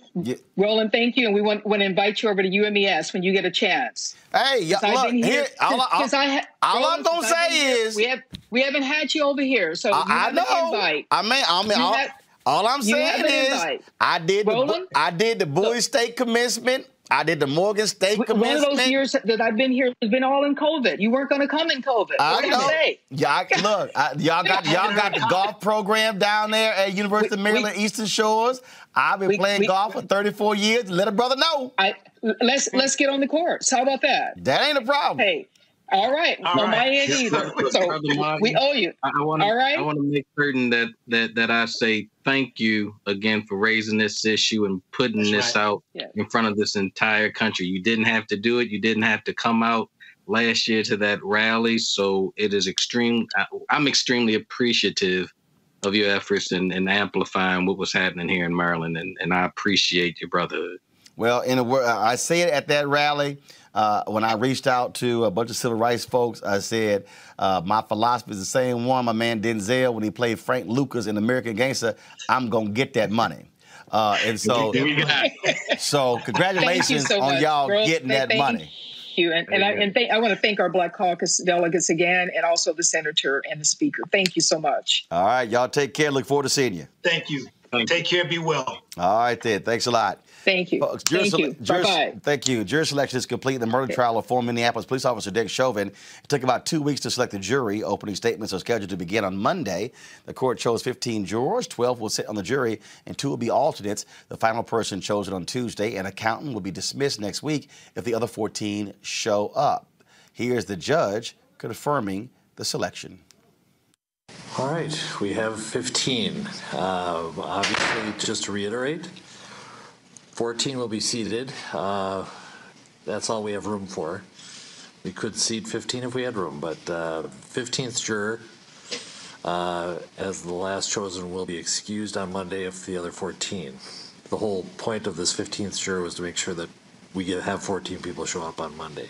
Roland, thank you, and we want, want to invite you over to UMES when you get a chance. Hey, yeah, look, here, all, I- Because I ha- all I'm Roland, gonna since I've been say here, is- we have we haven't had you over here, so you I, I have know. invite. I mean, I mean, all, have- all I'm saying is, invite. I did the Bo- I did the Bowie State commencement. I did the Morgan State One of those years that I've been here has been all in COVID. You weren't going to come in COVID. I what can know. I say? Y'all, look, I, y'all got (laughs) y'all got the golf program down there at University of Maryland Eastern Shores. I've been we- playing we- golf for 34 years. Let a brother know. I let's let's get on the course. How about that? That ain't a problem. Hey, all right. All on my right. end either. So we owe you. I, I want to. All right. I want to make certain that that that I say thank you again for raising this issue and putting That's this right. out Yeah. in front of this entire country. You didn't have to do it. You didn't have to come out last year to that rally. So it is extreme. I, I'm extremely appreciative of your efforts and, and amplifying what was happening here in Maryland, and, and I appreciate your brotherhood. Well, in a word, I said at that rally uh, when I reached out to a bunch of civil rights folks. I said uh, my philosophy is the same one. My man Denzel when he played Frank Lucas in American Gangster. I'm gonna get that money. Uh, and so, so congratulations so on much, y'all bro. getting Thank- that thank money. you. And, and I and thank, I want to thank our Black Caucus delegates again, and also the senator and the speaker. Thank you so much. All right, y'all take care. Look forward to seeing you. Thank you. Take care. Be well. All right, then. Thanks a lot. Thank you. Folks, jury Thank sele- you. jury- Bye-bye. Thank you. Jury selection is complete in the murder trial of former Minneapolis police officer Dick Chauvin. It took about two weeks to select the jury. Opening statements are scheduled to begin on Monday. The court chose 15 jurors. 12 will sit on the jury, and two will be alternates. The final person chosen on Tuesday. An accountant will be dismissed next week if the other 14 show up. Here's the judge confirming the selection. All right, we have 15. Uh, obviously, just to reiterate, 14 will be seated. Uh, that's all we have room for. We could seat 15 if we had room, but uh, 15th juror, uh, as the last chosen, will be excused on Monday if the other 14. The whole point of this 15th juror was to make sure that we get, have 14 people show up on Monday.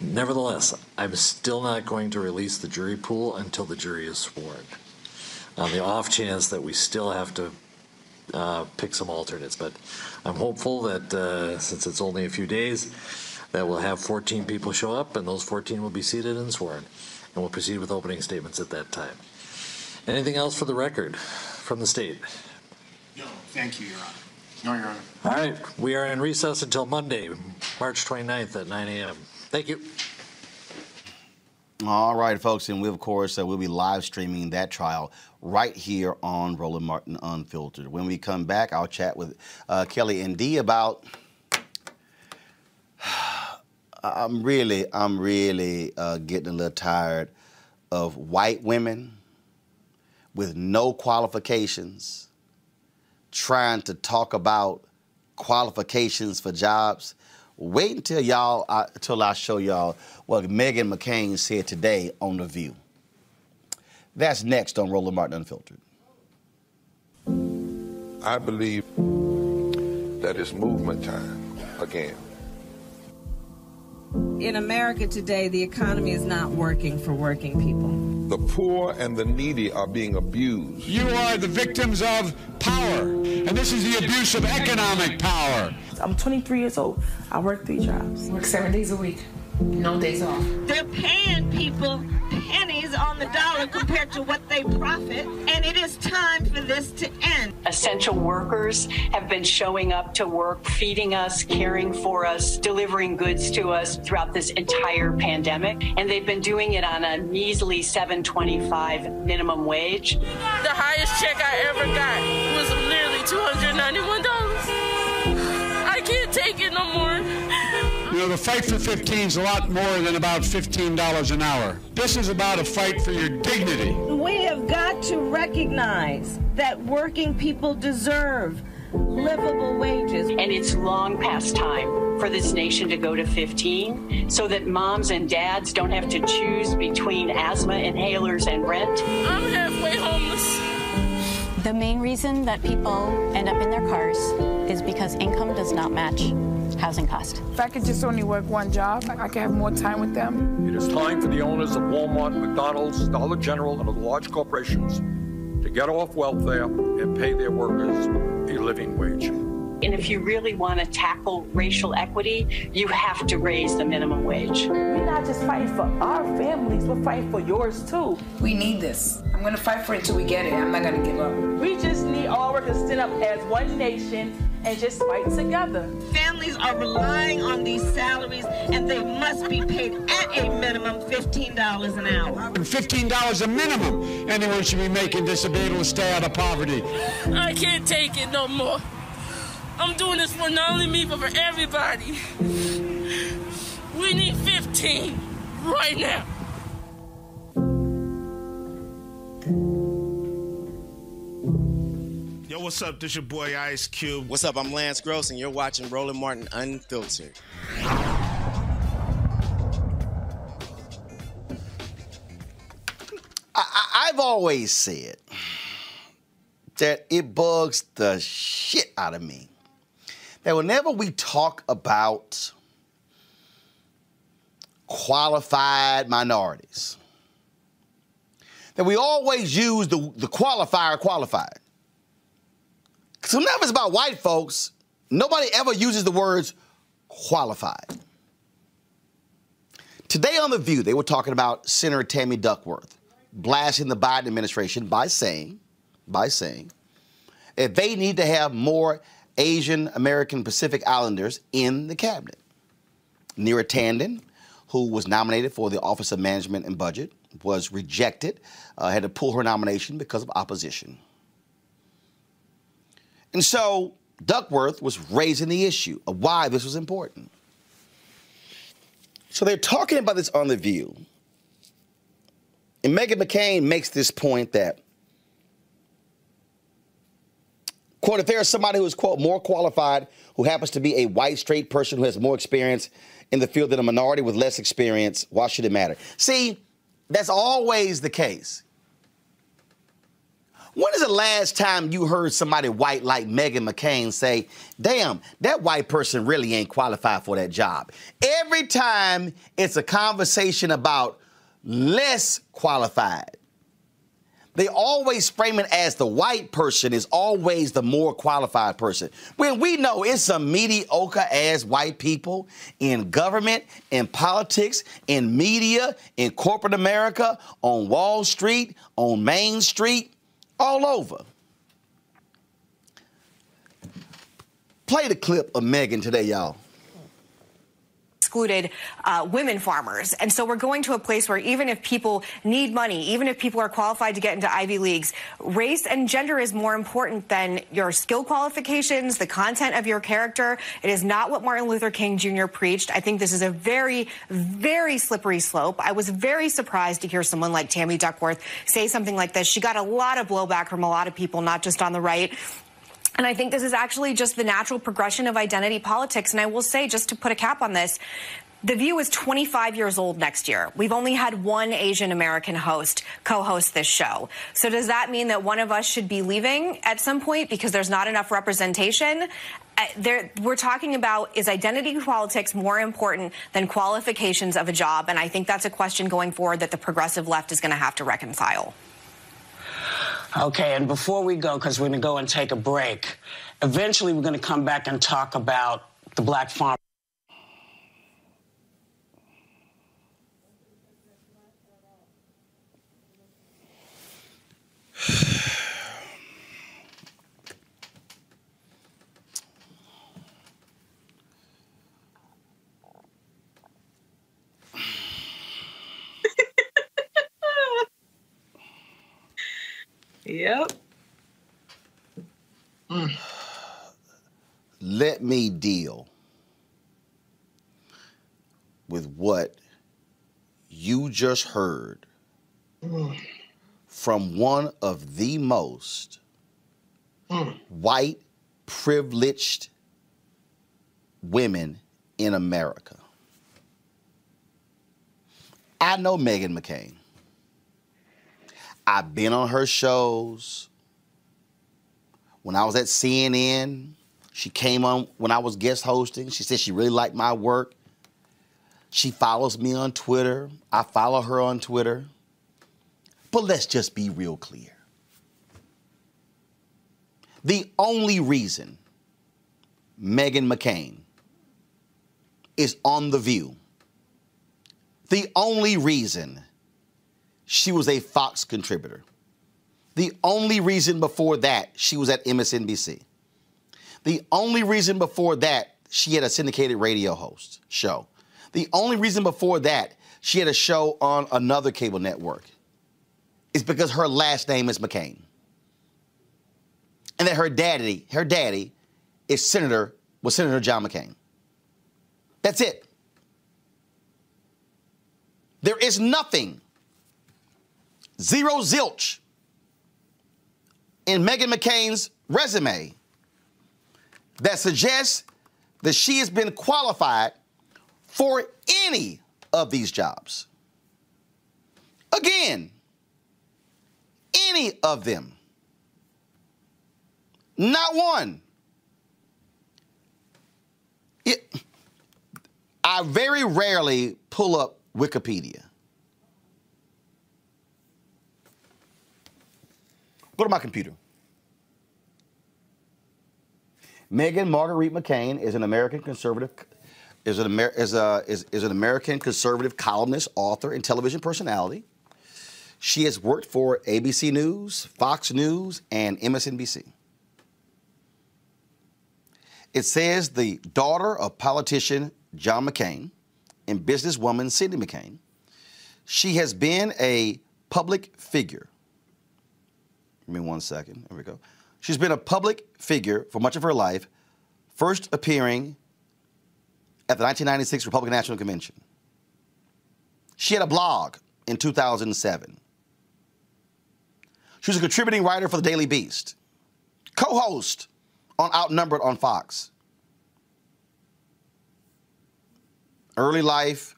Nevertheless, I'm still not going to release the jury pool until the jury is sworn. On the off chance that we still have to uh, pick some alternates, but I'm hopeful that uh, since it's only a few days, that we'll have 14 people show up, and those 14 will be seated and sworn, and we'll proceed with opening statements at that time. Anything else for the record from the state? No, thank you, Your Honor. No, Your Honor. All right, we are in recess until Monday, March 29th at 9 a.m. Thank you. All right, folks, and we of course uh, we'll be live streaming that trial right here on Roland Martin Unfiltered. When we come back, I'll chat with uh, Kelly and Dee about. (sighs) I'm really, I'm really uh, getting a little tired of white women with no qualifications trying to talk about qualifications for jobs. Wait until y'all, uh, until I show y'all what Meghan McCain said today on The View. That's next on Roland Martin Unfiltered. I believe that it's movement time again. In America today, the economy is not working for working people. The poor and the needy are being abused. You are the victims of power, and this is the abuse of economic power. I'm 23 years old. I work three jobs. Work seven days a week. No days off. They're paying people pennies on the dollar compared to what they profit, and it is time for this to end. Essential workers have been showing up to work, feeding us, caring for us, delivering goods to us throughout this entire pandemic, and they've been doing it on a measly 7.25 minimum wage. The highest check I ever got was literally $291. I can't take it no more. You know, the fight for 15 is a lot more than about $15 an hour. This is about a fight for your dignity. We have got to recognize that working people deserve livable wages. And it's long past time for this nation to go to 15 so that moms and dads don't have to choose between asthma inhalers and rent. I'm halfway homeless. The main reason that people end up in their cars is because income does not match housing cost. If I could just only work one job, I could have more time with them. It is time for the owners of Walmart, McDonald's, Dollar General, and other large corporations to get off welfare and pay their workers a living wage. And if you really want to tackle racial equity, you have to raise the minimum wage. We're not just fighting for our families, we're fighting for yours too. We need this. I'm going to fight for it until we get it. I'm not going to give up. We just need all workers to stand up as one nation and just fight together. Families are relying on these salaries and they must be paid at a minimum $15 an hour. $15 a minimum. Anyone should be making this to be able to stay out of poverty. I can't take it no more. I'm doing this for not only me, but for everybody. We need 15 right now. Yo, what's up? This your boy Ice Cube. What's up? I'm Lance Gross, and you're watching Roland Martin Unfiltered. I, I've always said that it bugs the shit out of me that whenever we talk about qualified minorities, that we always use the, the qualifier qualified. Because whenever it's about white folks, nobody ever uses the words qualified. Today on The View, they were talking about Senator Tammy Duckworth blasting the Biden administration by saying, by saying, that they need to have more Asian American Pacific Islanders in the cabinet. Neera Tanden, who was nominated for the Office of Management and Budget, was rejected, uh, had to pull her nomination because of opposition. And so Duckworth was raising the issue of why this was important. So they're talking about this on The View. And Meghan McCain makes this point that, quote, if there is somebody who is, quote, more qualified, who happens to be a white, straight person who has more experience in the field than a minority with less experience, why should it matter? See, that's always the case. When is the last time you heard somebody white like Meghan McCain say, damn, that white person really ain't qualified for that job? Every time it's a conversation about less qualified, they always frame it as the white person is always the more qualified person. When we know it's some mediocre ass white people in government, in politics, in media, in corporate America, on Wall Street, on Main Street, all over. Play the clip of Meghan today, y'all excluded uh, women farmers. And so we're going to a place where even if people need money, even if people are qualified to get into Ivy Leagues, race and gender is more important than your skill qualifications, the content of your character. It is not what Martin Luther King Jr. preached. I think this is a very, very slippery slope. I was very surprised to hear someone like Tammy Duckworth say something like this. She got a lot of blowback from a lot of people, not just on the right. And I think this is actually just the natural progression of identity politics. And I will say, just to put a cap on this, the View is 25 years old next year. We've only had one Asian American host co-host this show. So does that mean that one of us should be leaving at some point because there's not enough representation? Uh, there, we're talking about is identity politics more important than qualifications of a job? And I think that's a question going forward that the progressive left is going to have to reconcile. Okay, and before we go, because we're going to go and take a break, eventually we're going to come back and talk about the black farm. Yep. Mm. Let me deal with what you just heard from one of the most white, privileged women in America. I know Meghan McCain. I've been on her shows. When I was at CNN, she came on when I was guest hosting. She said she really liked my work. She follows me on Twitter. I follow her on Twitter. But let's just be real clear. The only reason Meghan McCain is on The View, the only reason she was a Fox contributor, the only reason before that she was at MSNBC, the only reason before that she had a syndicated radio host show, the only reason before that she had a show on another cable network is because her last name is McCain. And that her daddy, her daddy is Senator, was Senator John McCain. That's it. There is nothing, zero zilch, in Meghan McCain's resume that suggests that she has been qualified for any of these jobs. Again, any of them. Not one. It, I very rarely pull up Wikipedia. Go to my computer. Meghan Marguerite McCain is an American conservative is an, Amer- is, a, is, is an American conservative columnist, author, and television personality. She has worked for ABC News, Fox News, and MSNBC. It says the daughter of politician John McCain and businesswoman Cindy McCain. She has been a public figure. Give me one second. There we go. She's been a public figure for much of her life, first appearing at the 1996 Republican National Convention. She had a blog in 2007. She was a contributing writer for the Daily Beast, co host on Outnumbered on Fox. Early life.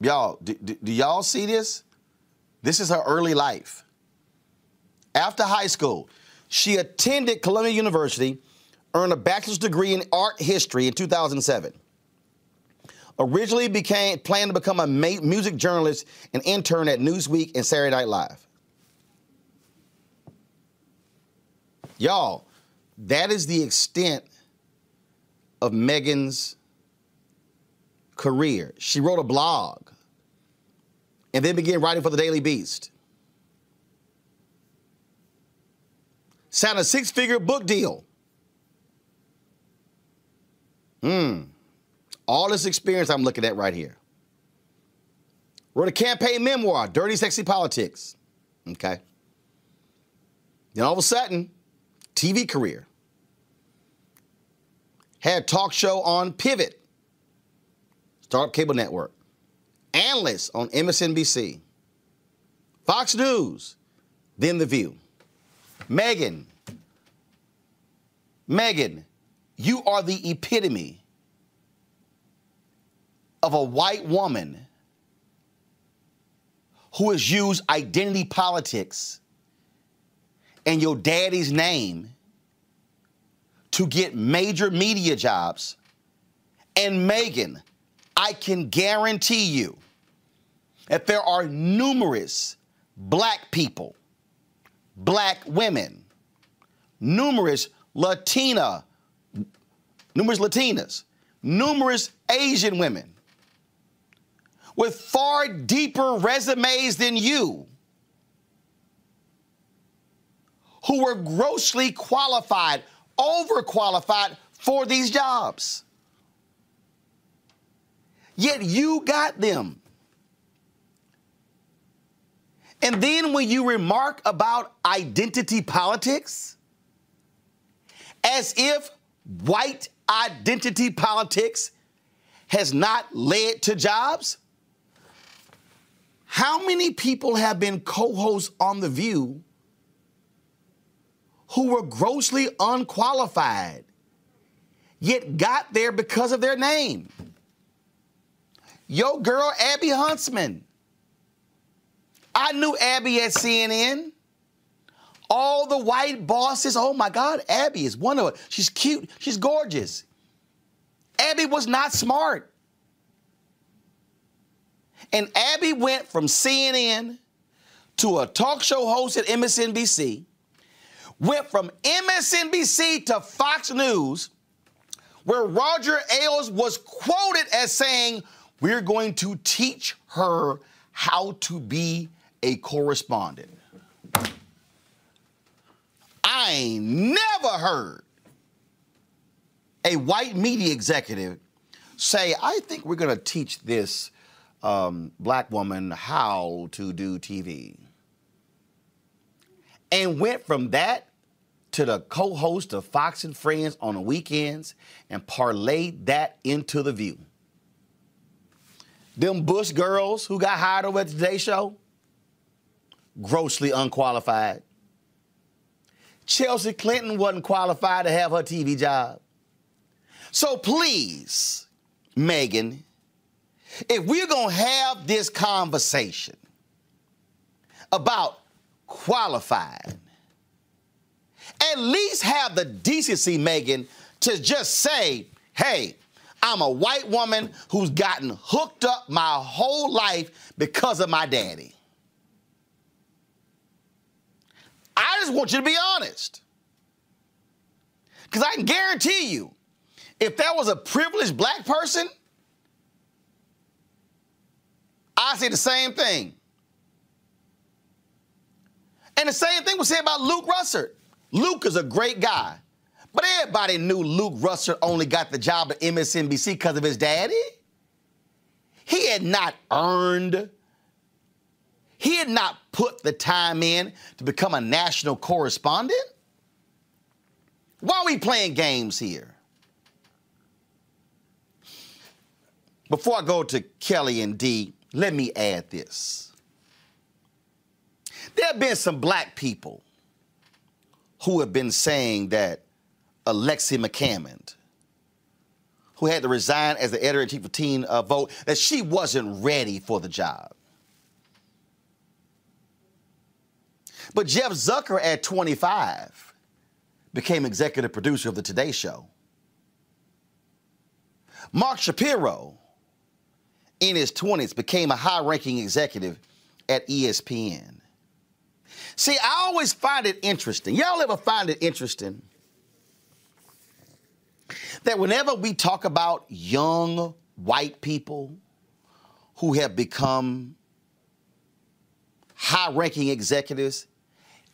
Y'all, do, do, do, y'all see this? This is her early life. After high school, she attended Columbia University, earned a bachelor's degree in art history in 2007. Originally became planned to become a music journalist and intern at Newsweek and Saturday Night Live. Y'all, that is the extent of Meghan's career. She wrote a blog and then began writing for the Daily Beast. Signed a six figure book deal. Hmm. All this experience I'm looking at right here. Wrote a campaign memoir, Dirty Sexy Politics. Okay. Then all of a sudden, TV career. Had talk show on Pivot, Startup Cable Network. Analyst on MSNBC. Fox News, then The View. Meghan, Megan, you are the epitome of a white woman who has used identity politics and your daddy's name to get major media jobs. And Meghan, I can guarantee you that there are numerous black people, black women, numerous Latina, numerous Latinas, numerous Asian women with far deeper resumes than you who were grossly qualified, overqualified for these jobs. Yet you got them. And then when you remark about identity politics, as if white identity politics has not led to jobs, how many people have been co hosts on The View who were grossly unqualified, yet got there because of their name? Yo, girl, Abby Huntsman. I knew Abby at CNN. All the white bosses, oh my God, Abby is one of them. She's cute, she's gorgeous. Abby was not smart. And Abby went from CNN to a talk show host at MSNBC, went from MSNBC to Fox News, where Roger Ailes was quoted as saying, We're going to teach her how to be a correspondent. I ain't never heard a white media executive say, I think we're going to teach this um, black woman how to do TV. And went from that to the co host of Fox and Friends on the weekends and parlayed that into The View. Them Bush girls who got hired over at the Today Show, grossly unqualified. Chelsea Clinton wasn't qualified to have her TV job. So please, Meghan, if we're going to have this conversation about qualified, at least have the decency, Meghan, to just say, hey, I'm a white woman who's gotten hooked up my whole life because of my daddy. I just want you to be honest. Because I can guarantee you, if that was a privileged black person, I'd say the same thing. And the same thing was said about Luke Russert. Luke is a great guy. But everybody knew Luke Russert only got the job at MSNBC because of his daddy. He had not earned, he had not put the time in to become a national correspondent. Why are we playing games here? Before I go to Kelly and D, let me add this. There have been some black people who have been saying that Alexi McCammond, who had to resign as the editor in chief of Teen uh, Vogue, that she wasn't ready for the job. But Jeff Zucker at 25 became executive producer of the Today Show. Mark Shapiro in his 20s became a high ranking executive at ESPN. See, I always find it interesting. Y'all ever find it interesting that whenever we talk about young white people who have become high ranking executives,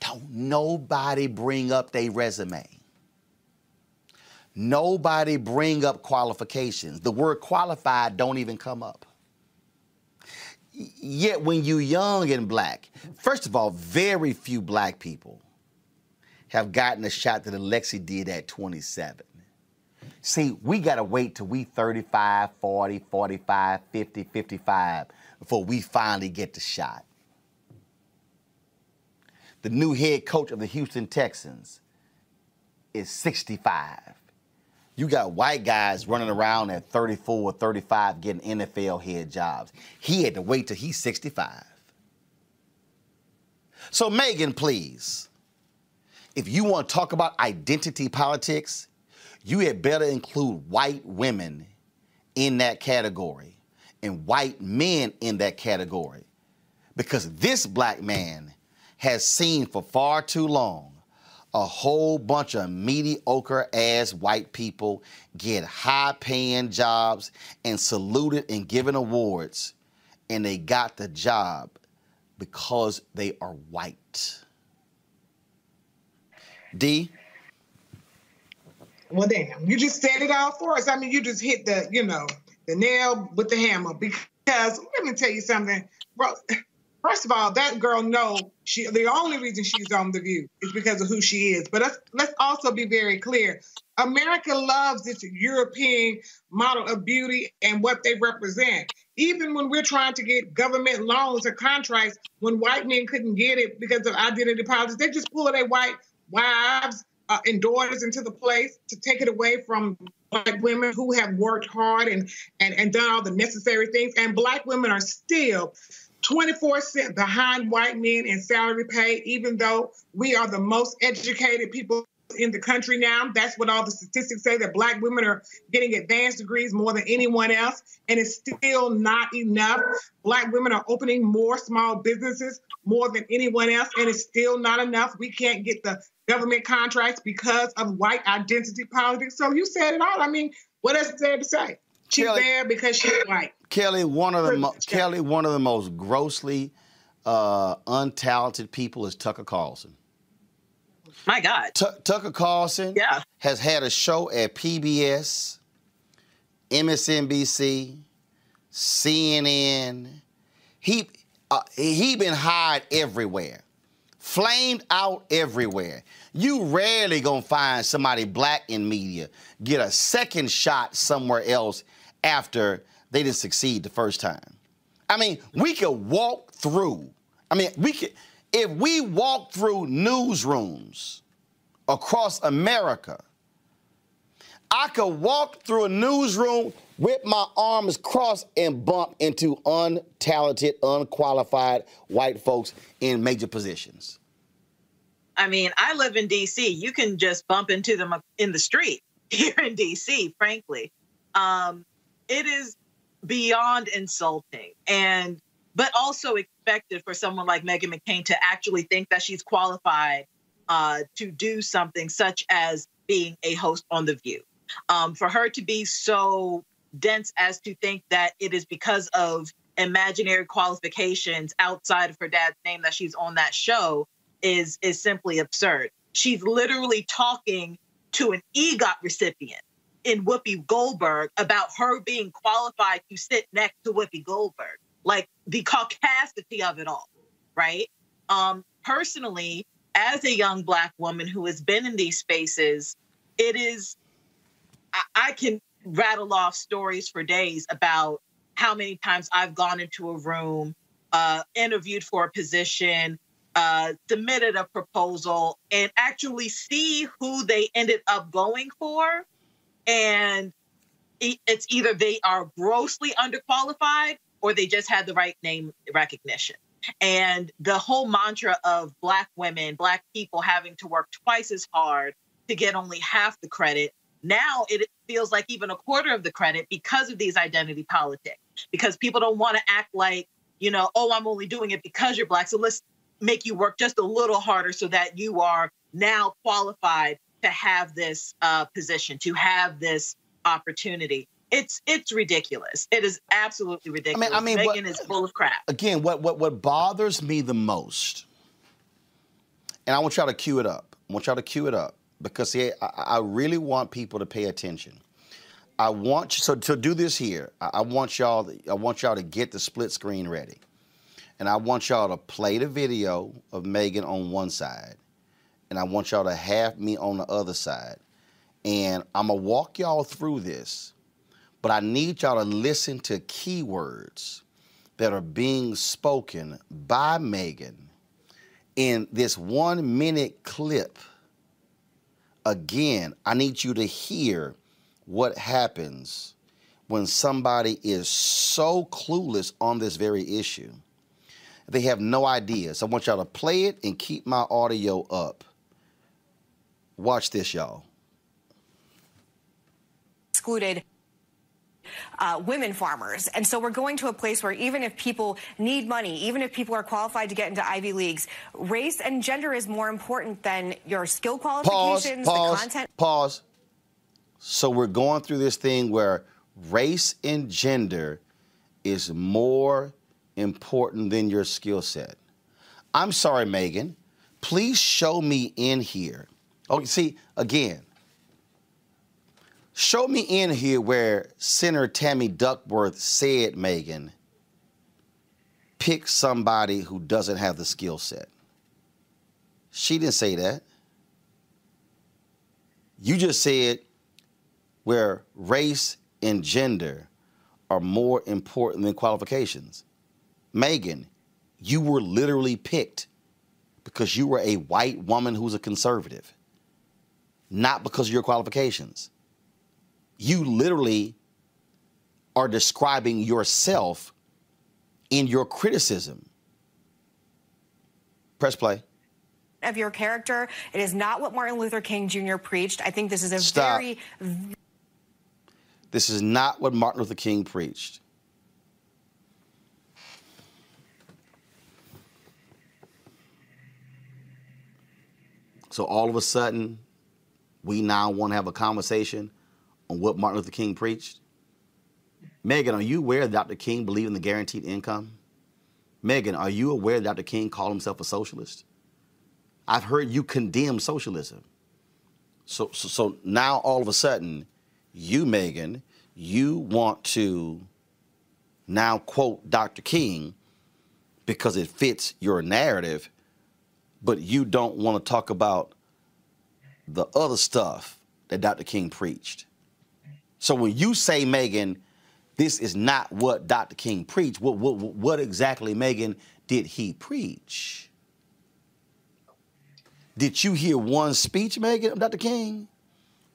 don't nobody bring up their resume. Nobody bring up qualifications. The word qualified don't even come up. Yet when you're young and black, first of all, very few black people have gotten a shot that Alexi did at 27. See, we got to wait till we 35, 40, 45, 50, 55 before we finally get the shot. The new head coach of the Houston Texans is 65. You got white guys running around at 34 or 35 getting NFL head jobs. He had to wait till he's 65. So, Meghan, please, if you want to talk about identity politics, you had better include white women in that category and white men in that category because this black man has seen for far too long a whole bunch of mediocre ass white people get high paying jobs and saluted and given awards, and they got the job because they are white. D. Well, damn, you just said it all for us. I mean, you just hit the, you know, the nail with the hammer because let me tell you something, bro. First of all, that girl know she the only reason she's on the view is because of who she is. But let's let's also be very clear. America loves this European model of beauty and what they represent. Even when we're trying to get government loans or contracts, when white men couldn't get it because of identity politics, they just pull their white wives uh, and daughters into the place to take it away from black women who have worked hard and, and, and done all the necessary things. And black women are still 24 cent behind white men in salary pay, even though we are the most educated people in the country now. That's what all the statistics say that black women are getting advanced degrees more than anyone else. And it's still not enough. Black women are opening more small businesses more than anyone else. And it's still not enough. We can't get the government contracts because of white identity politics. So you said it all. I mean, what else is there to say? She's Kelly, there because she's white. Kelly, one of the mo- Kelly, one of the most grossly uh, untalented people is Tucker Carlson. My God, T- Tucker Carlson yeah. has had a show at PBS, MSNBC, CNN. He uh, he been hired everywhere, flamed out everywhere. You rarely gonna find somebody black in media get a second shot somewhere else after they didn't succeed the first time. I mean, we could walk through. I mean, we could if we walk through newsrooms across America. I could walk through a newsroom with my arms crossed and bump into untalented, unqualified white folks in major positions. I mean, I live in DC. You can just bump into them in the street (laughs) here in DC, frankly. Um, it is beyond insulting and but also expected for someone like Meghan McCain to actually think that she's qualified uh, to do something such as being a host on The View. Um, for her to be so dense as to think that it is because of imaginary qualifications outside of her dad's name that she's on that show is is simply absurd. She's literally talking to an EGOT recipient in Whoopi Goldberg about her being qualified to sit next to Whoopi Goldberg. Like the caucasity of it all, right? Um, personally, as a young black woman who has been in these spaces, it is I, I can rattle off stories for days about how many times I've gone into a room, uh, interviewed for a position, uh, submitted a proposal, and actually see who they ended up going for and it's either they are grossly underqualified or they just had the right name recognition. And the whole mantra of Black women, Black people having to work twice as hard to get only half the credit. Now it feels like even a quarter of the credit because of these identity politics, because people don't want to act like, you know, oh, I'm only doing it because you're Black. So let's make you work just a little harder so that you are now qualified to have this uh, position, to have this opportunity. It's it's ridiculous. It is absolutely ridiculous. I mean, I mean, Meghan what, is full of crap. Again, what what what bothers me the most, and I want y'all to cue it up. I want y'all to cue it up because see, I, I really want people to pay attention. I want so to do this here. I, I want y'all. I want y'all to get the split screen ready, and I want y'all to play the video of Meghan on one side, and I want y'all to have me on the other side. And I'm going to walk y'all through this, but I need y'all to listen to keywords that are being spoken by Meghan in this one minute clip. Again, I need you to hear what happens when somebody is so clueless on this very issue. They have no idea. So I want y'all to play it and keep my audio up. Watch this, y'all. excluded uh, women farmers. And so we're going to a place where even if people need money, even if people are qualified to get into Ivy Leagues, race and gender is more important than your skill qualifications, pause, the content. Pause. So we're going through this thing where race and gender is more important than your skill set. I'm sorry, Meghan. Please show me in here. Oh, you see, again, show me in here where Senator Tammy Duckworth said, Meghan, pick somebody who doesn't have the skill set. She didn't say that. You just said where race and gender are more important than qualifications. Meghan, you were literally picked because you were a white woman who's a conservative, not because of your qualifications. You literally are describing yourself in your criticism. Press play. Of your character. It is not what Martin Luther King Jr. preached. I think this is a Stop. very This is not what Martin Luther King preached. So all of a sudden, we now want to have a conversation on what Martin Luther King preached. Meghan, are you aware that Dr. King believed in the guaranteed income? Meghan, are you aware that Dr. King called himself a socialist? I've heard you condemn socialism. So, so, so now all of a sudden, you, Meghan, you want to now quote Dr. King because it fits your narrative, but you don't want to talk about the other stuff that Dr. King preached. So when you say, Meghan, this is not what Dr. King preached, what, what, what exactly, Meghan, did he preach? Did you hear one speech, Meghan, of Dr. King?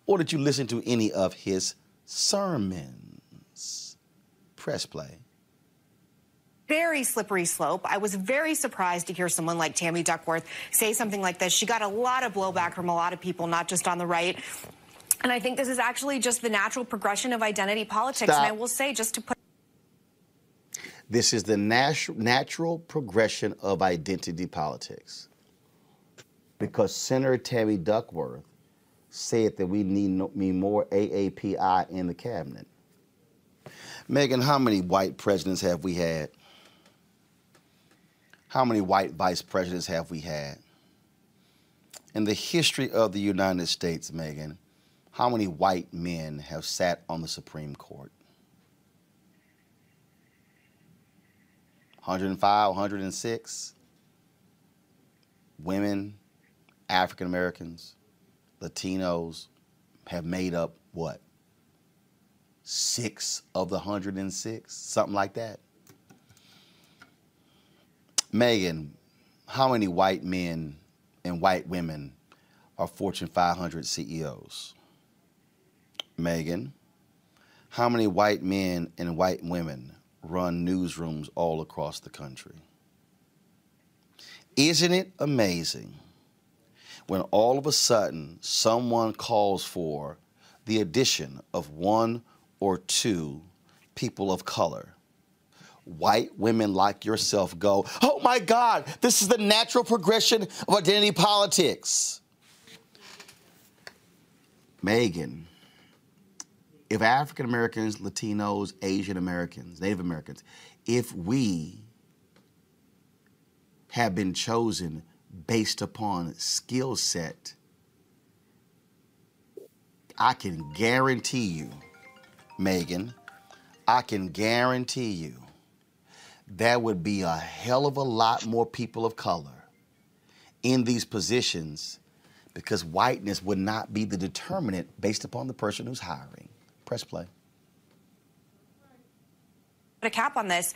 Or did you listen to any of his sermons? Press play. Very slippery slope. I was very surprised to hear someone like Tammy Duckworth say something like this. She got a lot of blowback from a lot of people, not just on the right. And I think this is actually just the natural progression of identity politics. Stop. And I will say, just to put This is the natu- natural progression of identity politics. Because Senator Tammy Duckworth said that we need, no, need more AAPI in the cabinet. Meghan, how many white presidents have we had? How many white vice presidents have we had? In the history of the United States, Meghan, how many white men have sat on the Supreme Court? 105, 106 women, African Americans, Latinos have made up what? Six of the 106, something like that. Meghan, how many white men and white women are Fortune 500 CEOs? Meghan, how many white men and white women run newsrooms all across the country? Isn't it amazing when all of a sudden someone calls for the addition of one or two people of color? White women like yourself go, oh my God, this is the natural progression of identity politics. Meghan, if African Americans, Latinos, Asian Americans, Native Americans, if we have been chosen based upon skill set, I can guarantee you, Meghan, I can guarantee you there would be a hell of a lot more people of color in these positions because whiteness would not be the determinant based upon the person who's hiring. Press play. Put a cap on this.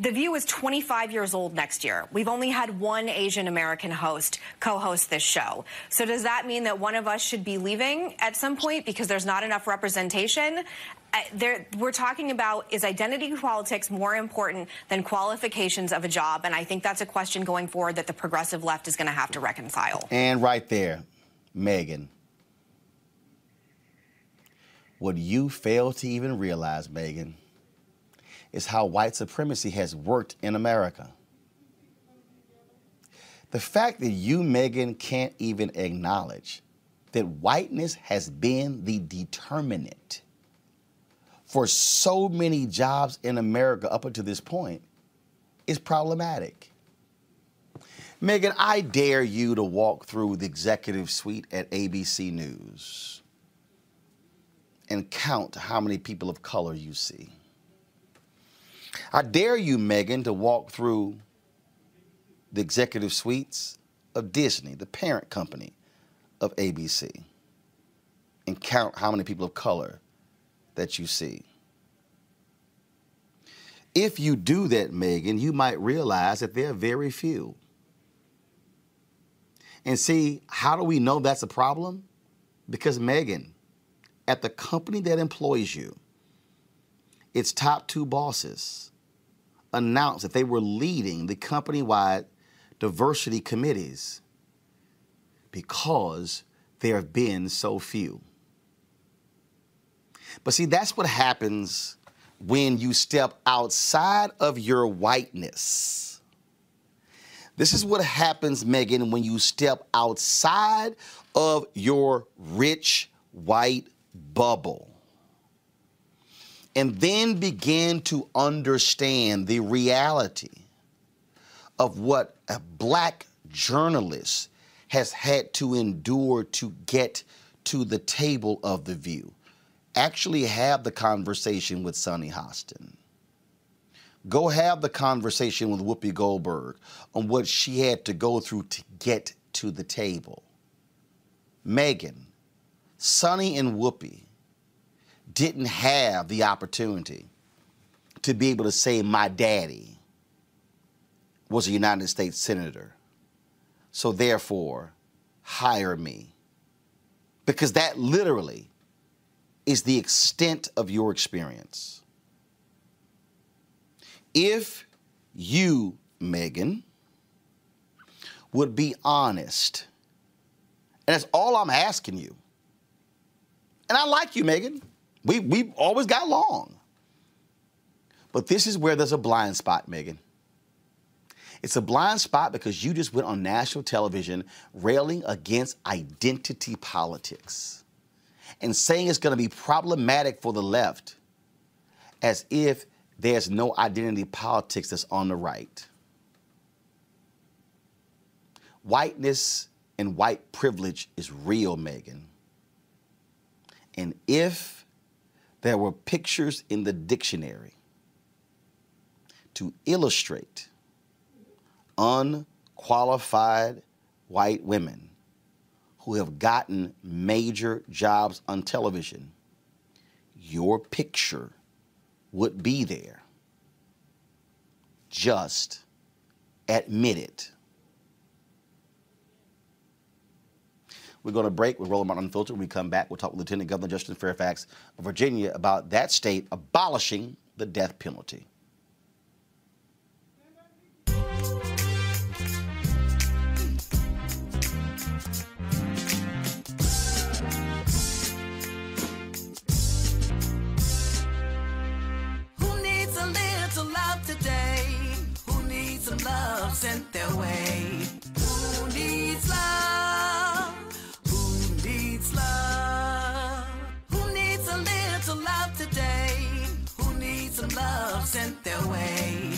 The View is 25 years old next year. We've only had one Asian American host co-host this show. So does that mean that one of us should be leaving at some point because there's not enough representation? There, we're talking about is identity politics more important than qualifications of a job? And I think that's a question going forward that the progressive left is going to have to reconcile. And right there, Meghan. What you fail to even realize, Meghan, is how white supremacy has worked in America. The fact that you, Meghan, can't even acknowledge that whiteness has been the determinant for so many jobs in America up until this point is problematic. Meghan, I dare you to walk through the executive suite at ABC News and count how many people of color you see. I dare you, Meghan, to walk through the executive suites of Disney, the parent company of ABC, and count how many people of color that you see. If you do that, Meghan, you might realize that there are very few. And see, how do we know that's a problem? Because, Meghan, at the company that employs you, its top two bosses announced that they were leading the company wide diversity committees because there have been so few. But see, that's what happens when you step outside of your whiteness. This is what happens, Meghan, when you step outside of your rich white bubble and then begin to understand the reality of what a black journalist has had to endure to get to the table of the view. Actually, have the conversation with Sunny Hostin. Go have the conversation with Whoopi Goldberg on what she had to go through to get to the table. Meghan, Sunny, and Whoopi didn't have the opportunity to be able to say, My daddy was a United States Senator. So therefore, hire me. Because that literally is the extent of your experience. If you, Meghan, would be honest, and that's all I'm asking you. And I like you, Meghan. We, we've always got along. But this is where there's a blind spot, Meghan. It's a blind spot because you just went on national television railing against identity politics and saying it's going to be problematic for the left as if there's no identity politics that's on the right. Whiteness and white privilege is real, Meghan. And if there were pictures in the dictionary to illustrate unqualified white women who have gotten major jobs on television, your picture would be there. Just admit it. We're going to break with Roland Martin Unfiltered. When we come back, we'll talk with Lieutenant Governor Justin Fairfax of Virginia about that state abolishing the death penalty. Sent their way? Who needs love? Who needs love? Who needs a little love today? Who needs some love sent their way?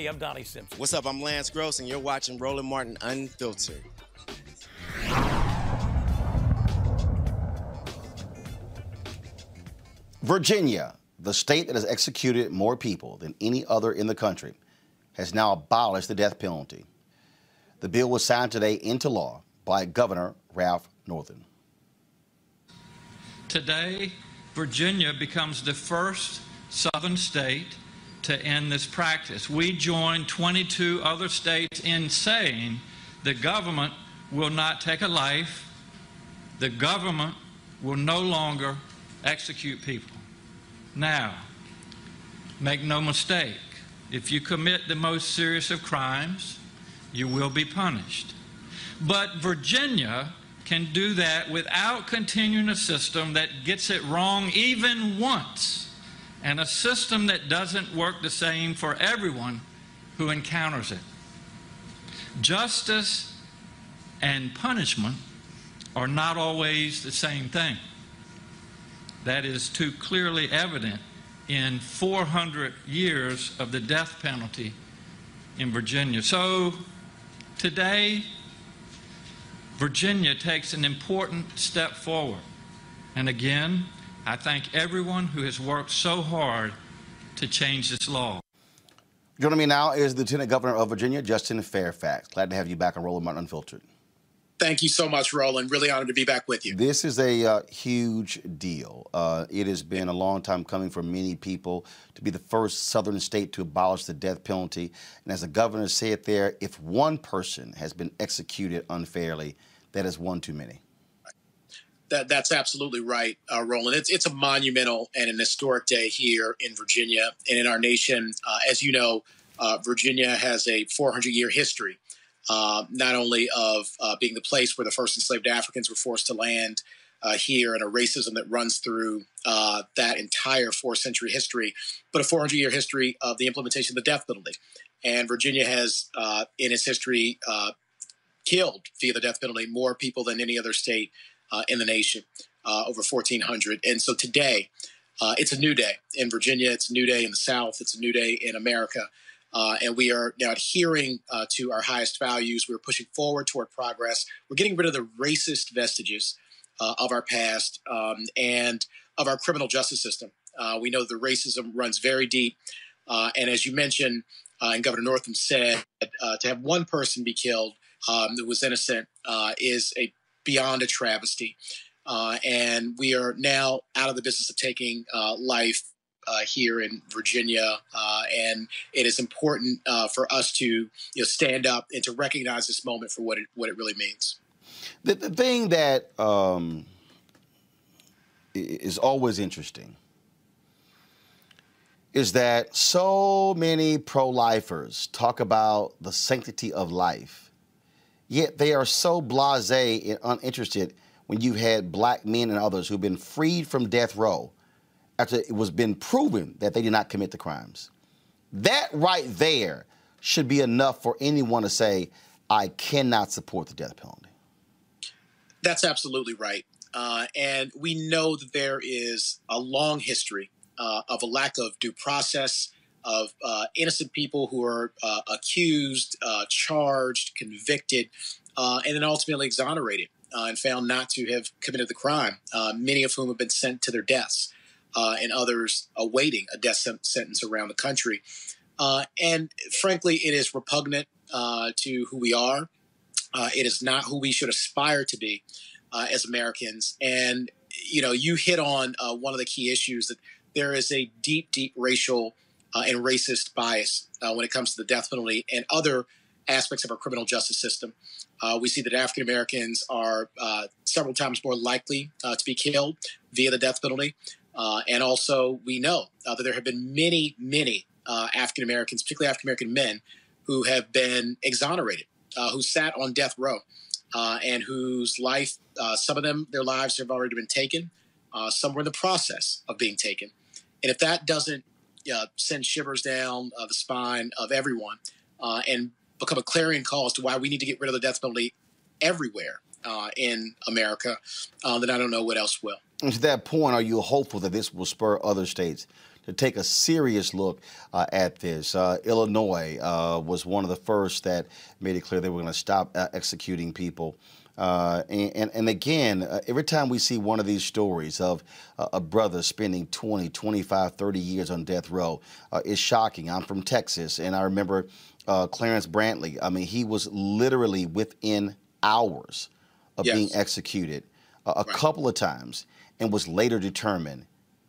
Hey, I'm Donnie Simpson. What's up? I'm Lance Gross, and you're watching Roland Martin Unfiltered. Virginia, the state that has executed more people than any other in the country, has now abolished the death penalty. The bill was signed today into law by Governor Ralph Northam. Today, Virginia becomes the first southern state to end this practice. We join 22 other states in saying the government will not take a life, the government will no longer execute people. Now, make no mistake, if you commit the most serious of crimes, you will be punished. But Virginia can do that without continuing a system that gets it wrong even once, and a system that doesn't work the same for everyone who encounters it. Justice and punishment are not always the same thing. That is too clearly evident in 400 years of the death penalty in Virginia. So today, Virginia takes an important step forward. And again, I thank everyone who has worked so hard to change this law. Joining me now is the Lieutenant Governor of Virginia, Justin Fairfax. Glad to have you back on Roland Martin Unfiltered. Thank you so much, Roland. Really honored to be back with you. This is a uh, huge deal. Uh, it has been a long time coming for many people to be the first Southern state to abolish the death penalty. And as the governor said there, if one person has been executed unfairly, that is one too many. That, that's absolutely right, uh, Roland. It's, it's a monumental and an historic day here in Virginia and in our nation. Uh, as you know, uh, Virginia has a 400 year history uh, not only of uh, being the place where the first enslaved Africans were forced to land uh, here and a racism that runs through that entire four century history, but a 400 year history of the implementation of the death penalty. And Virginia has, in its history, killed via the death penalty more people than any other state in the nation, over 1,400. And so today, it's a new day in Virginia. It's a new day in the South. It's a new day in America. Uh, and we are now adhering uh, to our highest values. We're pushing forward toward progress. We're getting rid of the racist vestiges uh, of our past um, and of our criminal justice system. Uh, we know the racism runs very deep. Uh, and as you mentioned, uh, and Governor Northam said, to have one person be killed um, that was innocent is a beyond a travesty. and we are now out of the business of taking life uh, here in Virginia, uh, and it is important uh, for us to you know, stand up and to recognize this moment for what it what it really means. The, the thing that um, is always interesting is that so many pro-lifers talk about the sanctity of life, yet they are so blasé and uninterested when you've had black men and others who've been freed from death row after it was been proven that they did not commit the crimes. That right there should be enough for anyone to say, I cannot support the death penalty. That's absolutely right. Uh, and we know that there is a long history uh, of a lack of due process, of uh, innocent people who are uh, accused, uh, charged, convicted, uh, and then ultimately exonerated and found not to have committed the crime, many of whom have been sent to their deaths uh, and others awaiting a death sentence around the country. Uh, and frankly, it is repugnant uh, to who we are. Uh, it is not who we should aspire to be uh, as Americans. And, you know, you hit on uh, one of the key issues that there is a deep, deep racial and racist bias when it comes to the death penalty and other aspects of our criminal justice system. Uh, we see that African Americans are uh, several times more likely uh, to be killed via the death penalty. Uh, and also, we know uh, that there have been many, many uh, African Americans, particularly African American men, who have been exonerated, uh, who sat on death row, uh, and whose life, uh, some of them, their lives have already been taken. some were in the process of being taken. And if that doesn't send shivers down the spine of everyone and become a clarion call as to why we need to get rid of the death penalty everywhere in America, then I don't know what else will. And to that point, are you hopeful that this will spur other states to take a serious look uh, at this? Uh, Illinois uh, was one of the first that made it clear they were going to stop uh, executing people. Uh, and, and, and, again, uh, every time we see one of these stories of a brother spending 20, 25, 30 years on death row, it's shocking. I'm from Texas, and I remember Clarence Brandley. I mean, he was literally within hours of yes. being executed a right. couple of times and was later determined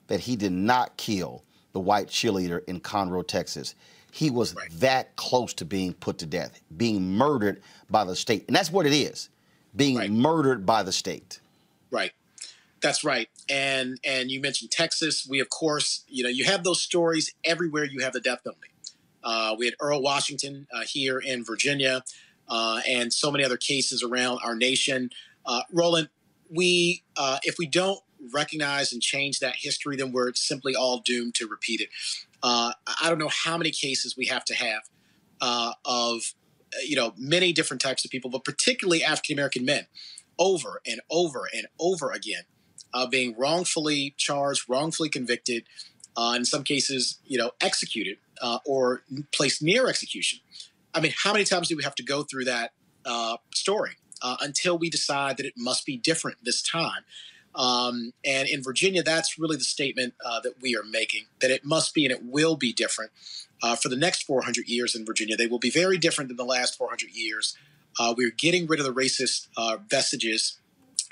that he did not kill the white cheerleader in Conroe, Texas. He was right. that close to being put to death, being murdered by the state. And that's what it is being right. murdered by the state. Right. That's right. And and you mentioned Texas. We of course, you know, you have those stories everywhere. You have the death penalty. Uh, we had Earl Washington uh, here in Virginia, uh, and so many other cases around our nation. Uh, Roland, we uh, if we don't recognize and change that history, then we're simply all doomed to repeat it. Uh, I don't know how many cases we have to have of you know many different types of people, but particularly African American men, over and over and over again uh, being wrongfully charged, wrongfully convicted, uh, in some cases, you know, executed uh, or placed near execution. I mean, how many times do we have to go through that uh, story uh, until we decide that it must be different this time? Um, and in Virginia, that's really the statement uh, that we are making that it must be and it will be different for the next 400 years in Virginia. They will be very different than the last 400 years. we're getting rid of the racist vestiges